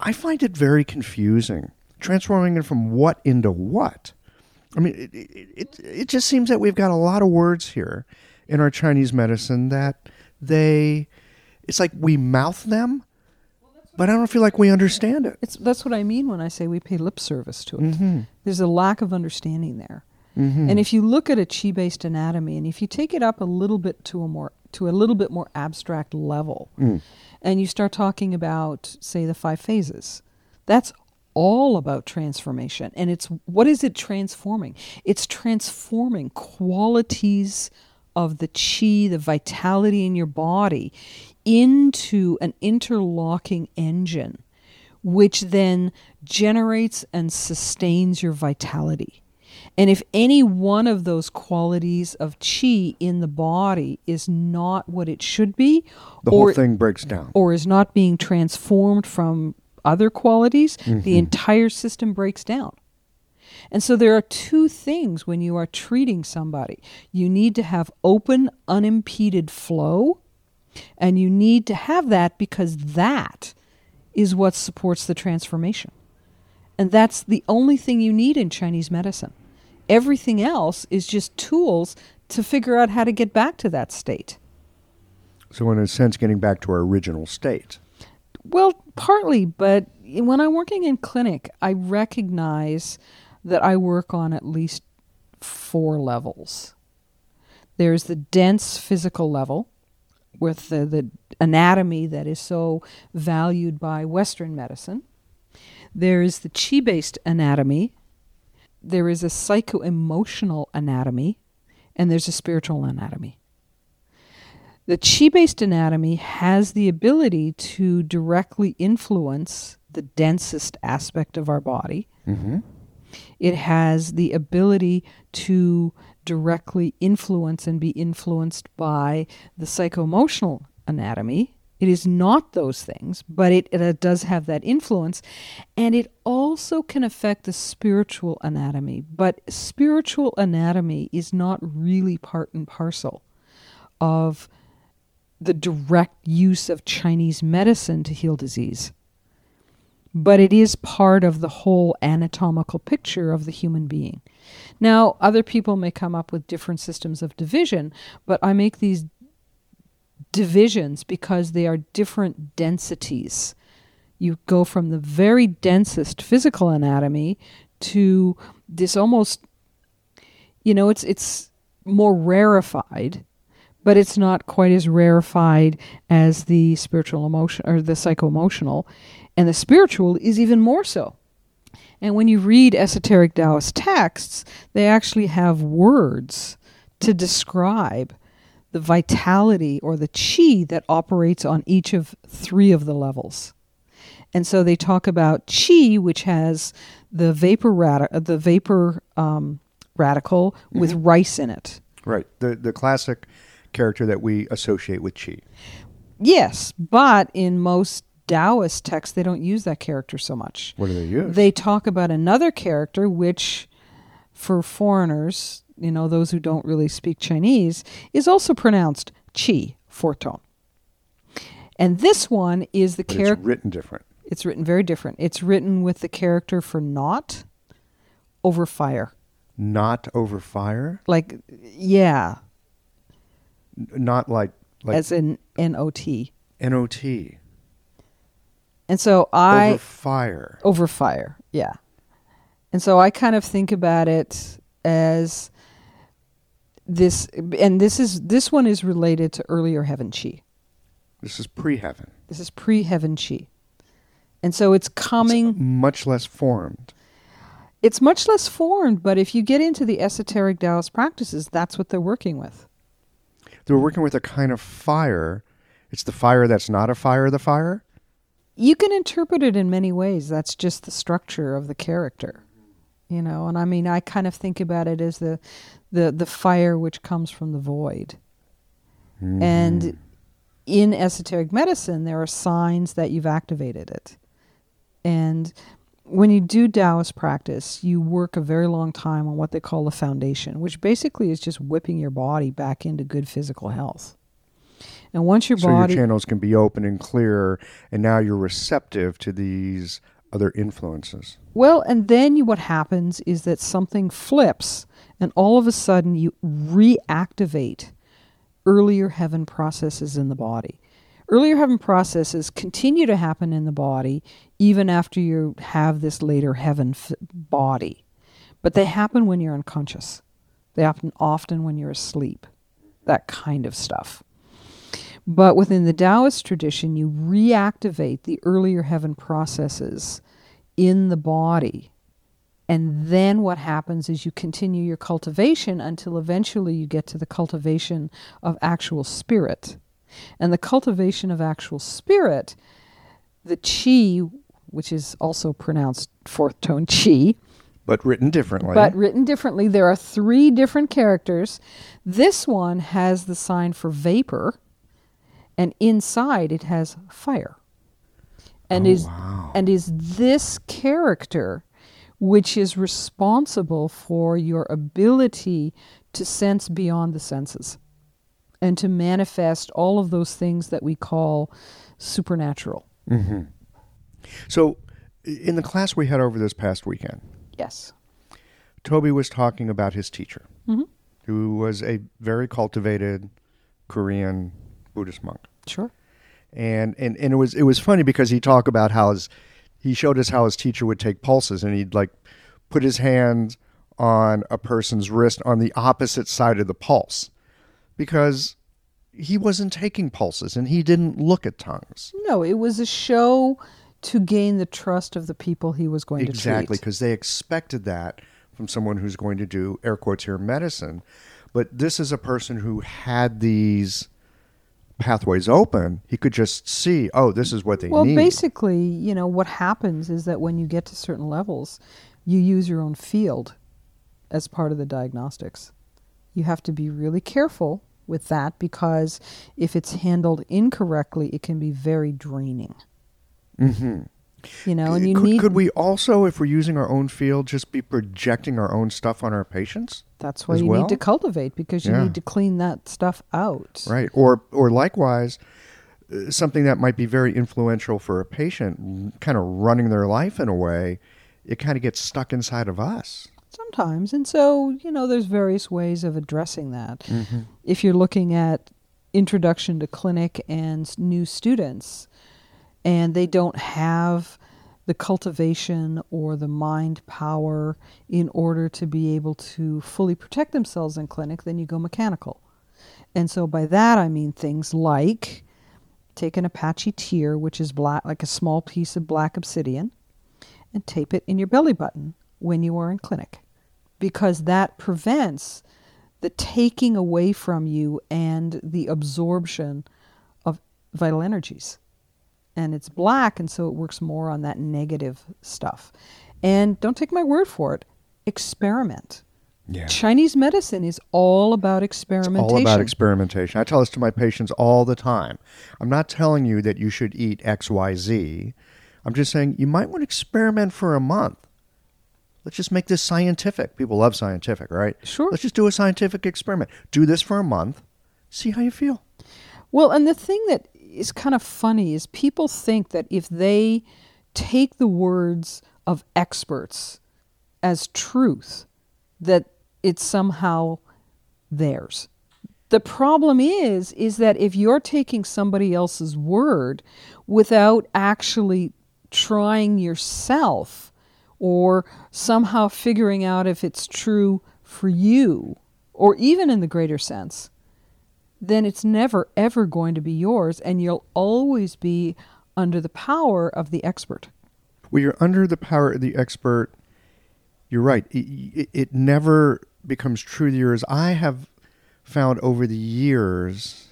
Speaker 2: I find it very confusing. Transforming it from what into what? I mean, it, it, it, it just seems that we've got a lot of words here in our Chinese medicine that they it's like we mouth them, but I don't feel like we understand it.
Speaker 1: It's that's what I mean when I say we pay lip service to it. Mm-hmm. There's a lack of understanding there. Mm-hmm. And if you look at a chi-based anatomy, and if you take it up a little bit to a more to a little bit more abstract level, mm. and you start talking about, say, the five phases, that's all about transformation. And it's what is it transforming? It's transforming qualities of the chi, the vitality in your body, into an interlocking engine, which then generates and sustains your vitality. And if any one of those qualities of chi in the body is not what it should be,
Speaker 2: The whole thing breaks down.
Speaker 1: or is not being transformed from other qualities, the mm-hmm. entire system breaks down. And so there are two things when you are treating somebody. You need to have open, unimpeded flow, and you need to have that because that is what supports the transformation. And that's the only thing you need in Chinese medicine. Everything else is just tools to figure out how to get back to that state.
Speaker 2: So, in a sense, getting back to our original state.
Speaker 1: Well, partly, but when I'm working in clinic, I recognize that I work on at least four levels. There's the dense physical level with the, the anatomy that is so valued by Western medicine. There is the chi based anatomy. There is a psycho emotional anatomy. And there's a spiritual anatomy. The chi based anatomy has the ability to directly influence the densest aspect of our body. Mm-hmm. It has the ability to directly influence and be influenced by the psycho emotional anatomy. It is not those things, but it, it does have that influence. And it also can affect the spiritual anatomy. But spiritual anatomy is not really part and parcel of the direct use of Chinese medicine to heal disease. But it is part of the whole anatomical picture of the human being. Now, other people may come up with different systems of division, but I make these divisions because they are different densities. You go from the very densest physical anatomy to this almost you know it's it's more rarefied but it's not quite as rarefied as the spiritual emotion or the psycho-emotional and the spiritual is even more so. And when you read esoteric taoist texts they actually have words to describe the vitality or the chi that operates on each of three of the levels. And so they talk about chi which has the vapor radi- uh, the vapor um, radical with rice in it.
Speaker 2: Right. The the classic character that we associate with Chi.
Speaker 1: Yes, but in most Taoist texts, they don't use that character so much.
Speaker 2: What do they use?
Speaker 1: They talk about another character, which for foreigners, you know, those who don't really speak Chinese, is also pronounced Qi, four tone. And this one is the character.
Speaker 2: it's written different.
Speaker 1: It's written very different. It's written with the character for not over fire.
Speaker 2: Not over fire.
Speaker 1: Like, yeah,
Speaker 2: Not like like
Speaker 1: as in N O T.
Speaker 2: NOT.
Speaker 1: And so I.
Speaker 2: over fire.
Speaker 1: over fire yeah and so i kind of think about it as this and this is this one is related to earlier heaven chi
Speaker 2: This is pre-heaven.
Speaker 1: this is pre-heaven chi and so it's coming
Speaker 2: Much less formed.
Speaker 1: it's much less formed but if you get into the esoteric taoist practices that's what they're working with
Speaker 2: They were working with a kind of fire. It's the fire that's not a fire. The fire.
Speaker 1: you can interpret it in many ways that's just the structure of the character you know and i mean i kind of think about it as the the the fire which comes from the void mm-hmm. and in esoteric medicine there are signs that you've activated it and when you do taoist practice you work a very long time on what they call the foundation which basically is just whipping your body back into good physical health and once your
Speaker 2: so
Speaker 1: body
Speaker 2: your channels can be open and clear, and now you're receptive to these other influences.
Speaker 1: Well, and then you, what happens is that something flips, and all of a sudden you reactivate earlier heaven processes in the body. Earlier heaven processes continue to happen in the body even after you have this later heaven f- body, but they happen when you're unconscious. They happen often when you're asleep, that kind of stuff. But within the Taoist tradition, you reactivate the earlier heaven processes in the body. And then what happens is you continue your cultivation until eventually you get to the cultivation of actual spirit. And the cultivation of actual spirit, the chi, which is also pronounced fourth tone chi,
Speaker 2: But written differently.
Speaker 1: but written differently. There are three different characters. This one has the sign for vapor, and inside it has fire. And
Speaker 2: Oh,
Speaker 1: is
Speaker 2: wow.
Speaker 1: and is this character which is responsible for your ability to sense beyond the senses and to manifest all of those things that we call supernatural.
Speaker 2: so, in the class we had over this past weekend,
Speaker 1: Yes.
Speaker 2: Toby was talking about his teacher,
Speaker 1: Mhm.
Speaker 2: who was a very cultivated Korean Buddhist monk.
Speaker 1: Sure.
Speaker 2: and and and it was it was funny because he talked about how his he showed us how his teacher would take pulses and he'd like put his hand on a person's wrist on the opposite side of the pulse because he wasn't taking pulses and he didn't look at tongues
Speaker 1: No, it was a show to gain the trust of the people he was going
Speaker 2: exactly
Speaker 1: to treat.
Speaker 2: Exactly, because they expected that from someone who's going to do air quotes here medicine but this is a person who had these pathways open he could just see oh this is what they
Speaker 1: Well,
Speaker 2: need
Speaker 1: basically, you know, what happens is that when you get to certain levels, you use your own field as part of the diagnostics. You have to be really careful with that because if it's handled incorrectly, it can be very draining.
Speaker 2: mm-hmm.
Speaker 1: You know, and you
Speaker 2: could,
Speaker 1: need
Speaker 2: could we also, if we're using our own field, just be projecting our own stuff on our patients?
Speaker 1: that's why you
Speaker 2: well?
Speaker 1: need to cultivate because you
Speaker 2: Yeah.
Speaker 1: need to clean that stuff out.
Speaker 2: Right. Or, or likewise, uh, something that might be very influential for a patient, kind of running their life in a way, it kind of gets stuck inside of us.
Speaker 1: Sometimes. And so, you know, there's various ways of addressing that. Mm-hmm. If you're looking at introduction to clinic and new students and they don't have the cultivation or the mind power in order to be able to fully protect themselves in clinic, then you go mechanical. And so by that I mean things like take an Apache tear, which is black like a small piece of black obsidian, and tape it in your belly button when you are in clinic because that prevents the taking away from you and the absorption of vital energies. And it's black, and so it works more on that negative stuff. And don't take my word for it, experiment.
Speaker 2: Yeah.
Speaker 1: Chinese medicine is all about experimentation.
Speaker 2: All about experimentation. I tell this to my patients all the time. I'm not telling you that you should eat X, Y, Z. I'm just saying you might want to experiment for a month. Let's just make this scientific. People love scientific, right?
Speaker 1: Sure.
Speaker 2: Let's just do a scientific experiment. Do this for a month. See how you feel.
Speaker 1: Well, and the thing that is kind of funny is people think that if they take the words of experts as truth, that it's somehow theirs. The problem is is that if you're taking somebody else's word without actually trying yourself or somehow figuring out if it's true for you or even in the greater sense, then it's never ever going to be yours and you'll always be under the power of the expert.
Speaker 2: Well, you're under the power of the expert. You're right. It, it, it never becomes true to yours. I have found over the years,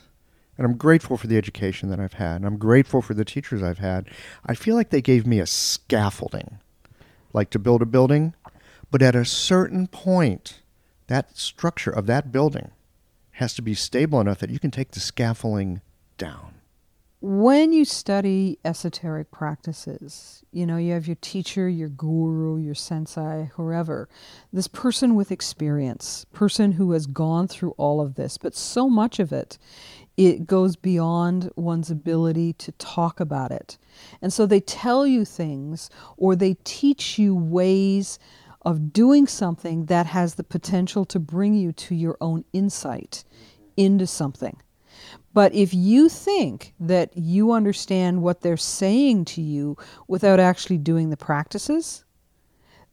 Speaker 2: and I'm grateful for the education that I've had, and I'm grateful for the teachers I've had. I feel like they gave me a scaffolding, like to build a building, but at a certain point, that structure of that building has to be stable enough that you can take the scaffolding down.
Speaker 1: When you study esoteric practices, you know, you have your teacher, your guru, your sensei, whoever, this person with experience, person who has gone through all of this, but so much of it it goes beyond one's ability to talk about it. And so they tell you things or they teach you ways of doing something that has the potential to bring you to your own insight into something. But if you think that you understand what they're saying to you without actually doing the practices,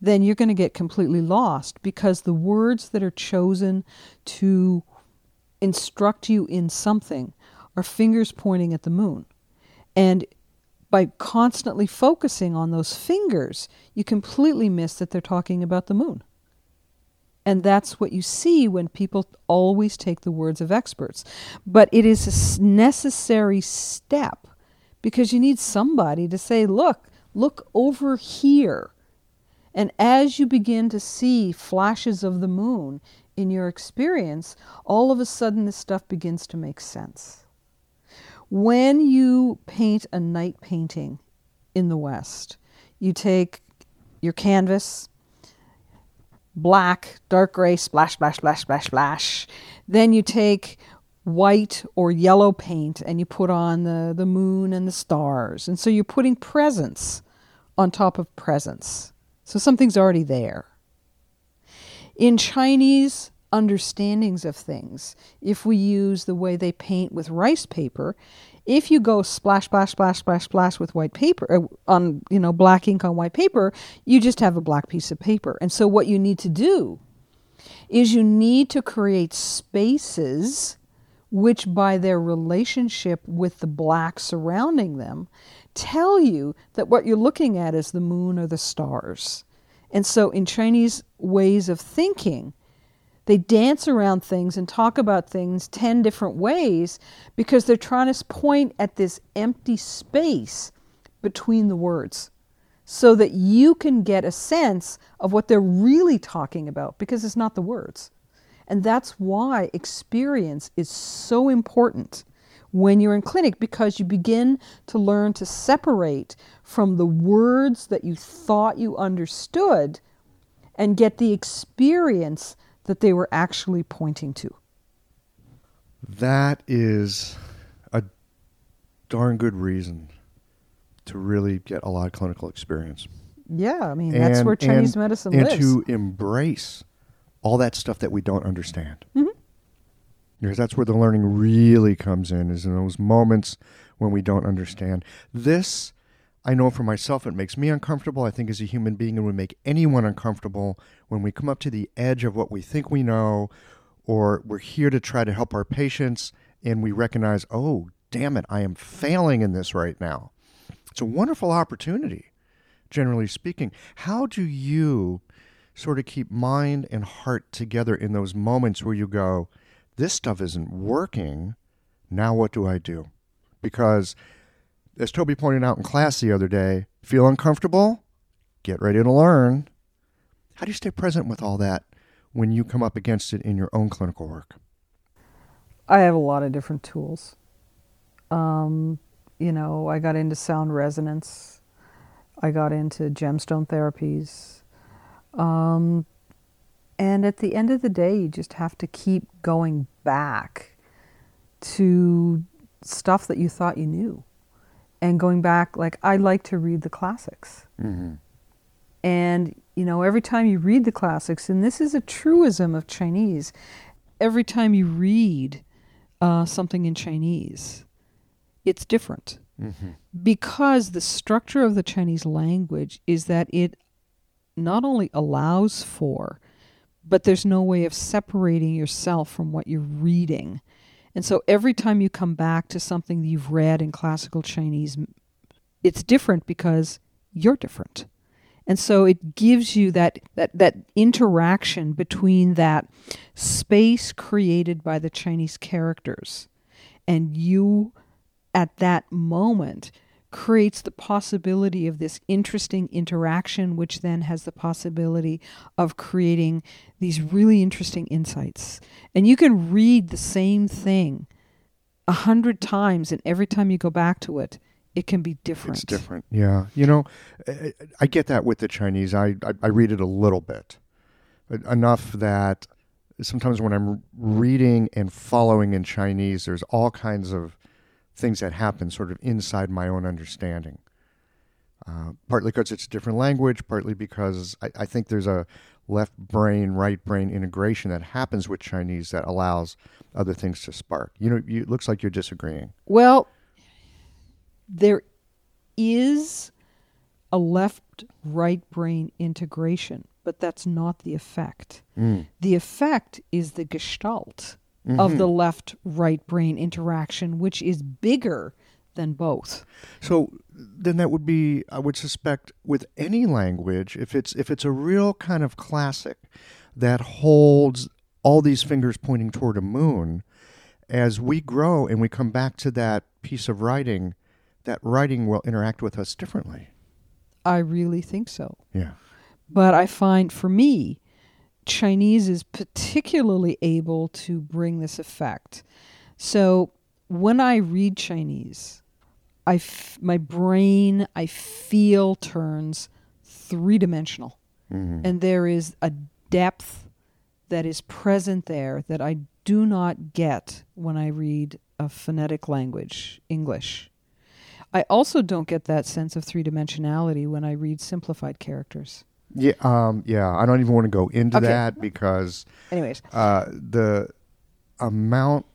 Speaker 1: then you're going to get completely lost because the words that are chosen to instruct you in something are fingers pointing at the moon. And by constantly focusing on those fingers, you completely miss that they're talking about the moon. And that's what you see when people always take the words of experts. But it is a necessary step because you need somebody to say, look, look over here. And as you begin to see flashes of the moon in your experience, all of a sudden this stuff begins to make sense. When you paint a night painting in the West, you take your canvas, black, dark gray, splash, splash, splash, splash, splash. Then you take white or yellow paint and you put on the, the moon and the stars. And so you're putting presence on top of presence. So something's already there. In Chinese understandings of things, if we use the way they paint with rice paper, if you go splash, splash, splash, splash, splash with white paper uh, on, you know, black ink on white paper, you just have a black piece of paper. And so what you need to do is you need to create spaces which by their relationship with the black surrounding them tell you that what you're looking at is the moon or the stars. And so in Chinese ways of thinking, they dance around things and talk about things 10 different ways because they're trying to point at this empty space between the words so that you can get a sense of what they're really talking about because it's not the words. And that's why experience is so important when you're in clinic because you begin to learn to separate from the words that you thought you understood and get the experience that they were actually pointing to.
Speaker 2: That is a darn good reason to really get a lot of clinical experience.
Speaker 1: Yeah, I mean, that's where Chinese
Speaker 2: and,
Speaker 1: medicine
Speaker 2: and
Speaker 1: lives.
Speaker 2: to embrace all that stuff that we don't understand.
Speaker 1: Mhm.
Speaker 2: Because that's where the learning really comes in, is in those moments when we don't understand. This, I know for myself, it makes me uncomfortable. I think as a human being, it would make anyone uncomfortable when we come up to the edge of what we think we know, or we're here to try to help our patients, and we recognize, oh, damn it, I am failing in this right now. It's a wonderful opportunity, generally speaking. How do you sort of keep mind and heart together in those moments where you go, this stuff isn't working. Now what do I do? Because as Toby pointed out in class the other day, feel uncomfortable, get ready to learn. How do you stay present with all that when you come up against it in your own clinical work?
Speaker 1: I have a lot of different tools. Um, you know, I got into sound resonance. I got into gemstone therapies. Um, and at the end of the day, you just have to keep going back to stuff that you thought you knew. And going back, like, I like to read the classics.
Speaker 2: Mm-hmm.
Speaker 1: And, you know, every time you read the classics, and this is a truism of Chinese, every time you read uh, something in Chinese, it's different.
Speaker 2: Mm-hmm.
Speaker 1: Because the structure of the Chinese language is that it not only allows for, but there's no way of separating yourself from what you're reading. And so every time you come back to something that you've read in classical Chinese, it's different because you're different. And so it gives you that, that, that interaction between that space created by the Chinese characters and you at that moment creates the possibility of this interesting interaction, which then has the possibility of creating these really interesting insights. And you can read the same thing a hundred times, and every time you go back to it, it can be different.
Speaker 2: It's different. Yeah. You know, I, I get that with the Chinese. I, I, I read it a little bit, but enough that sometimes when I'm reading and following in Chinese, there's all kinds of things that happen sort of inside my own understanding. Uh, partly because it's a different language, partly because I, I think there's a left brain, right brain integration that happens with Chinese that allows other things to spark. You know, you, it looks like you're disagreeing.
Speaker 1: Well, there is a left right brain integration, but that's not the effect. The effect is the gestalt of mm-hmm. the left right brain interaction, which is bigger than both.
Speaker 2: So then that would be, I would suspect, with any language, if it's if it's a real kind of classic that holds all these fingers pointing toward a moon, as we grow and we come back to that piece of writing, that writing will interact with us differently.
Speaker 1: I really think so.
Speaker 2: Yeah.
Speaker 1: But I find for me, Chinese is particularly able to bring this effect. So when I read Chinese, I f- my brain, I feel turns three dimensional. Mm-hmm. And there is a depth that is present there that I do not get when I read a phonetic language, English. I also don't get that sense of three dimensionality when I read simplified characters.
Speaker 2: Yeah. Um, yeah. I don't even want to go into
Speaker 1: Okay.
Speaker 2: that because
Speaker 1: Anyways,
Speaker 2: uh, the amount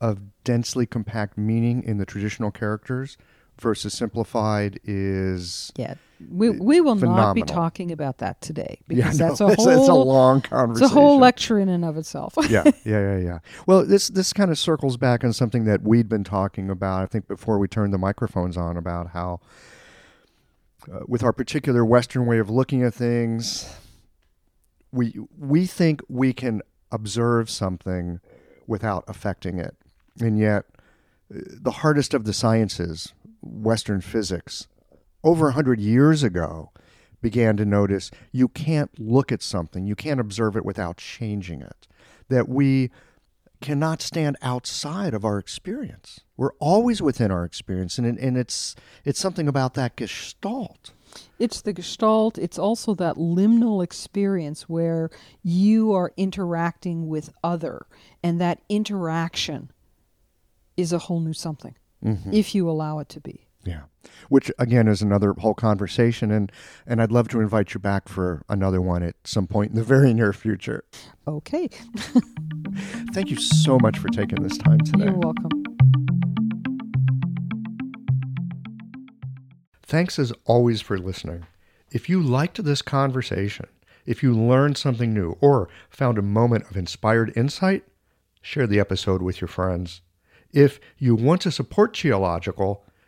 Speaker 2: of densely compact meaning in the traditional characters versus simplified is
Speaker 1: yeah, we we will not be talking about that today
Speaker 2: yeah,
Speaker 1: because
Speaker 2: no,
Speaker 1: that's a whole
Speaker 2: it's a long conversation.
Speaker 1: it's a whole lecture in and of itself.
Speaker 2: yeah, *laughs* yeah, yeah, yeah. Well, this this kind of circles back on something that we'd been talking about. I think before we turned the microphones on about how, uh, with our particular Western way of looking at things, we we think we can observe something without affecting it, and yet uh, the hardest of the sciences, Western physics, over a hundred years ago, began to notice you can't look at something, you can't observe it without changing it. That we cannot stand outside of our experience. We're always within our experience, and and it's it's something about that gestalt.
Speaker 1: It's the gestalt. It's also that liminal experience where you are interacting with other, and that interaction is a whole new something mm-hmm. if you allow it to be.
Speaker 2: Yeah. Which again is another whole conversation and and I'd love to invite you back for another one at some point in the very near future.
Speaker 1: Okay, *laughs*
Speaker 2: Thank you so much for taking this time today.
Speaker 1: you're welcome.
Speaker 2: Thanks as always for listening. If you liked this conversation, if you learned something new or found a moment of inspired insight, share the episode with your friends. If you want to support Qiological,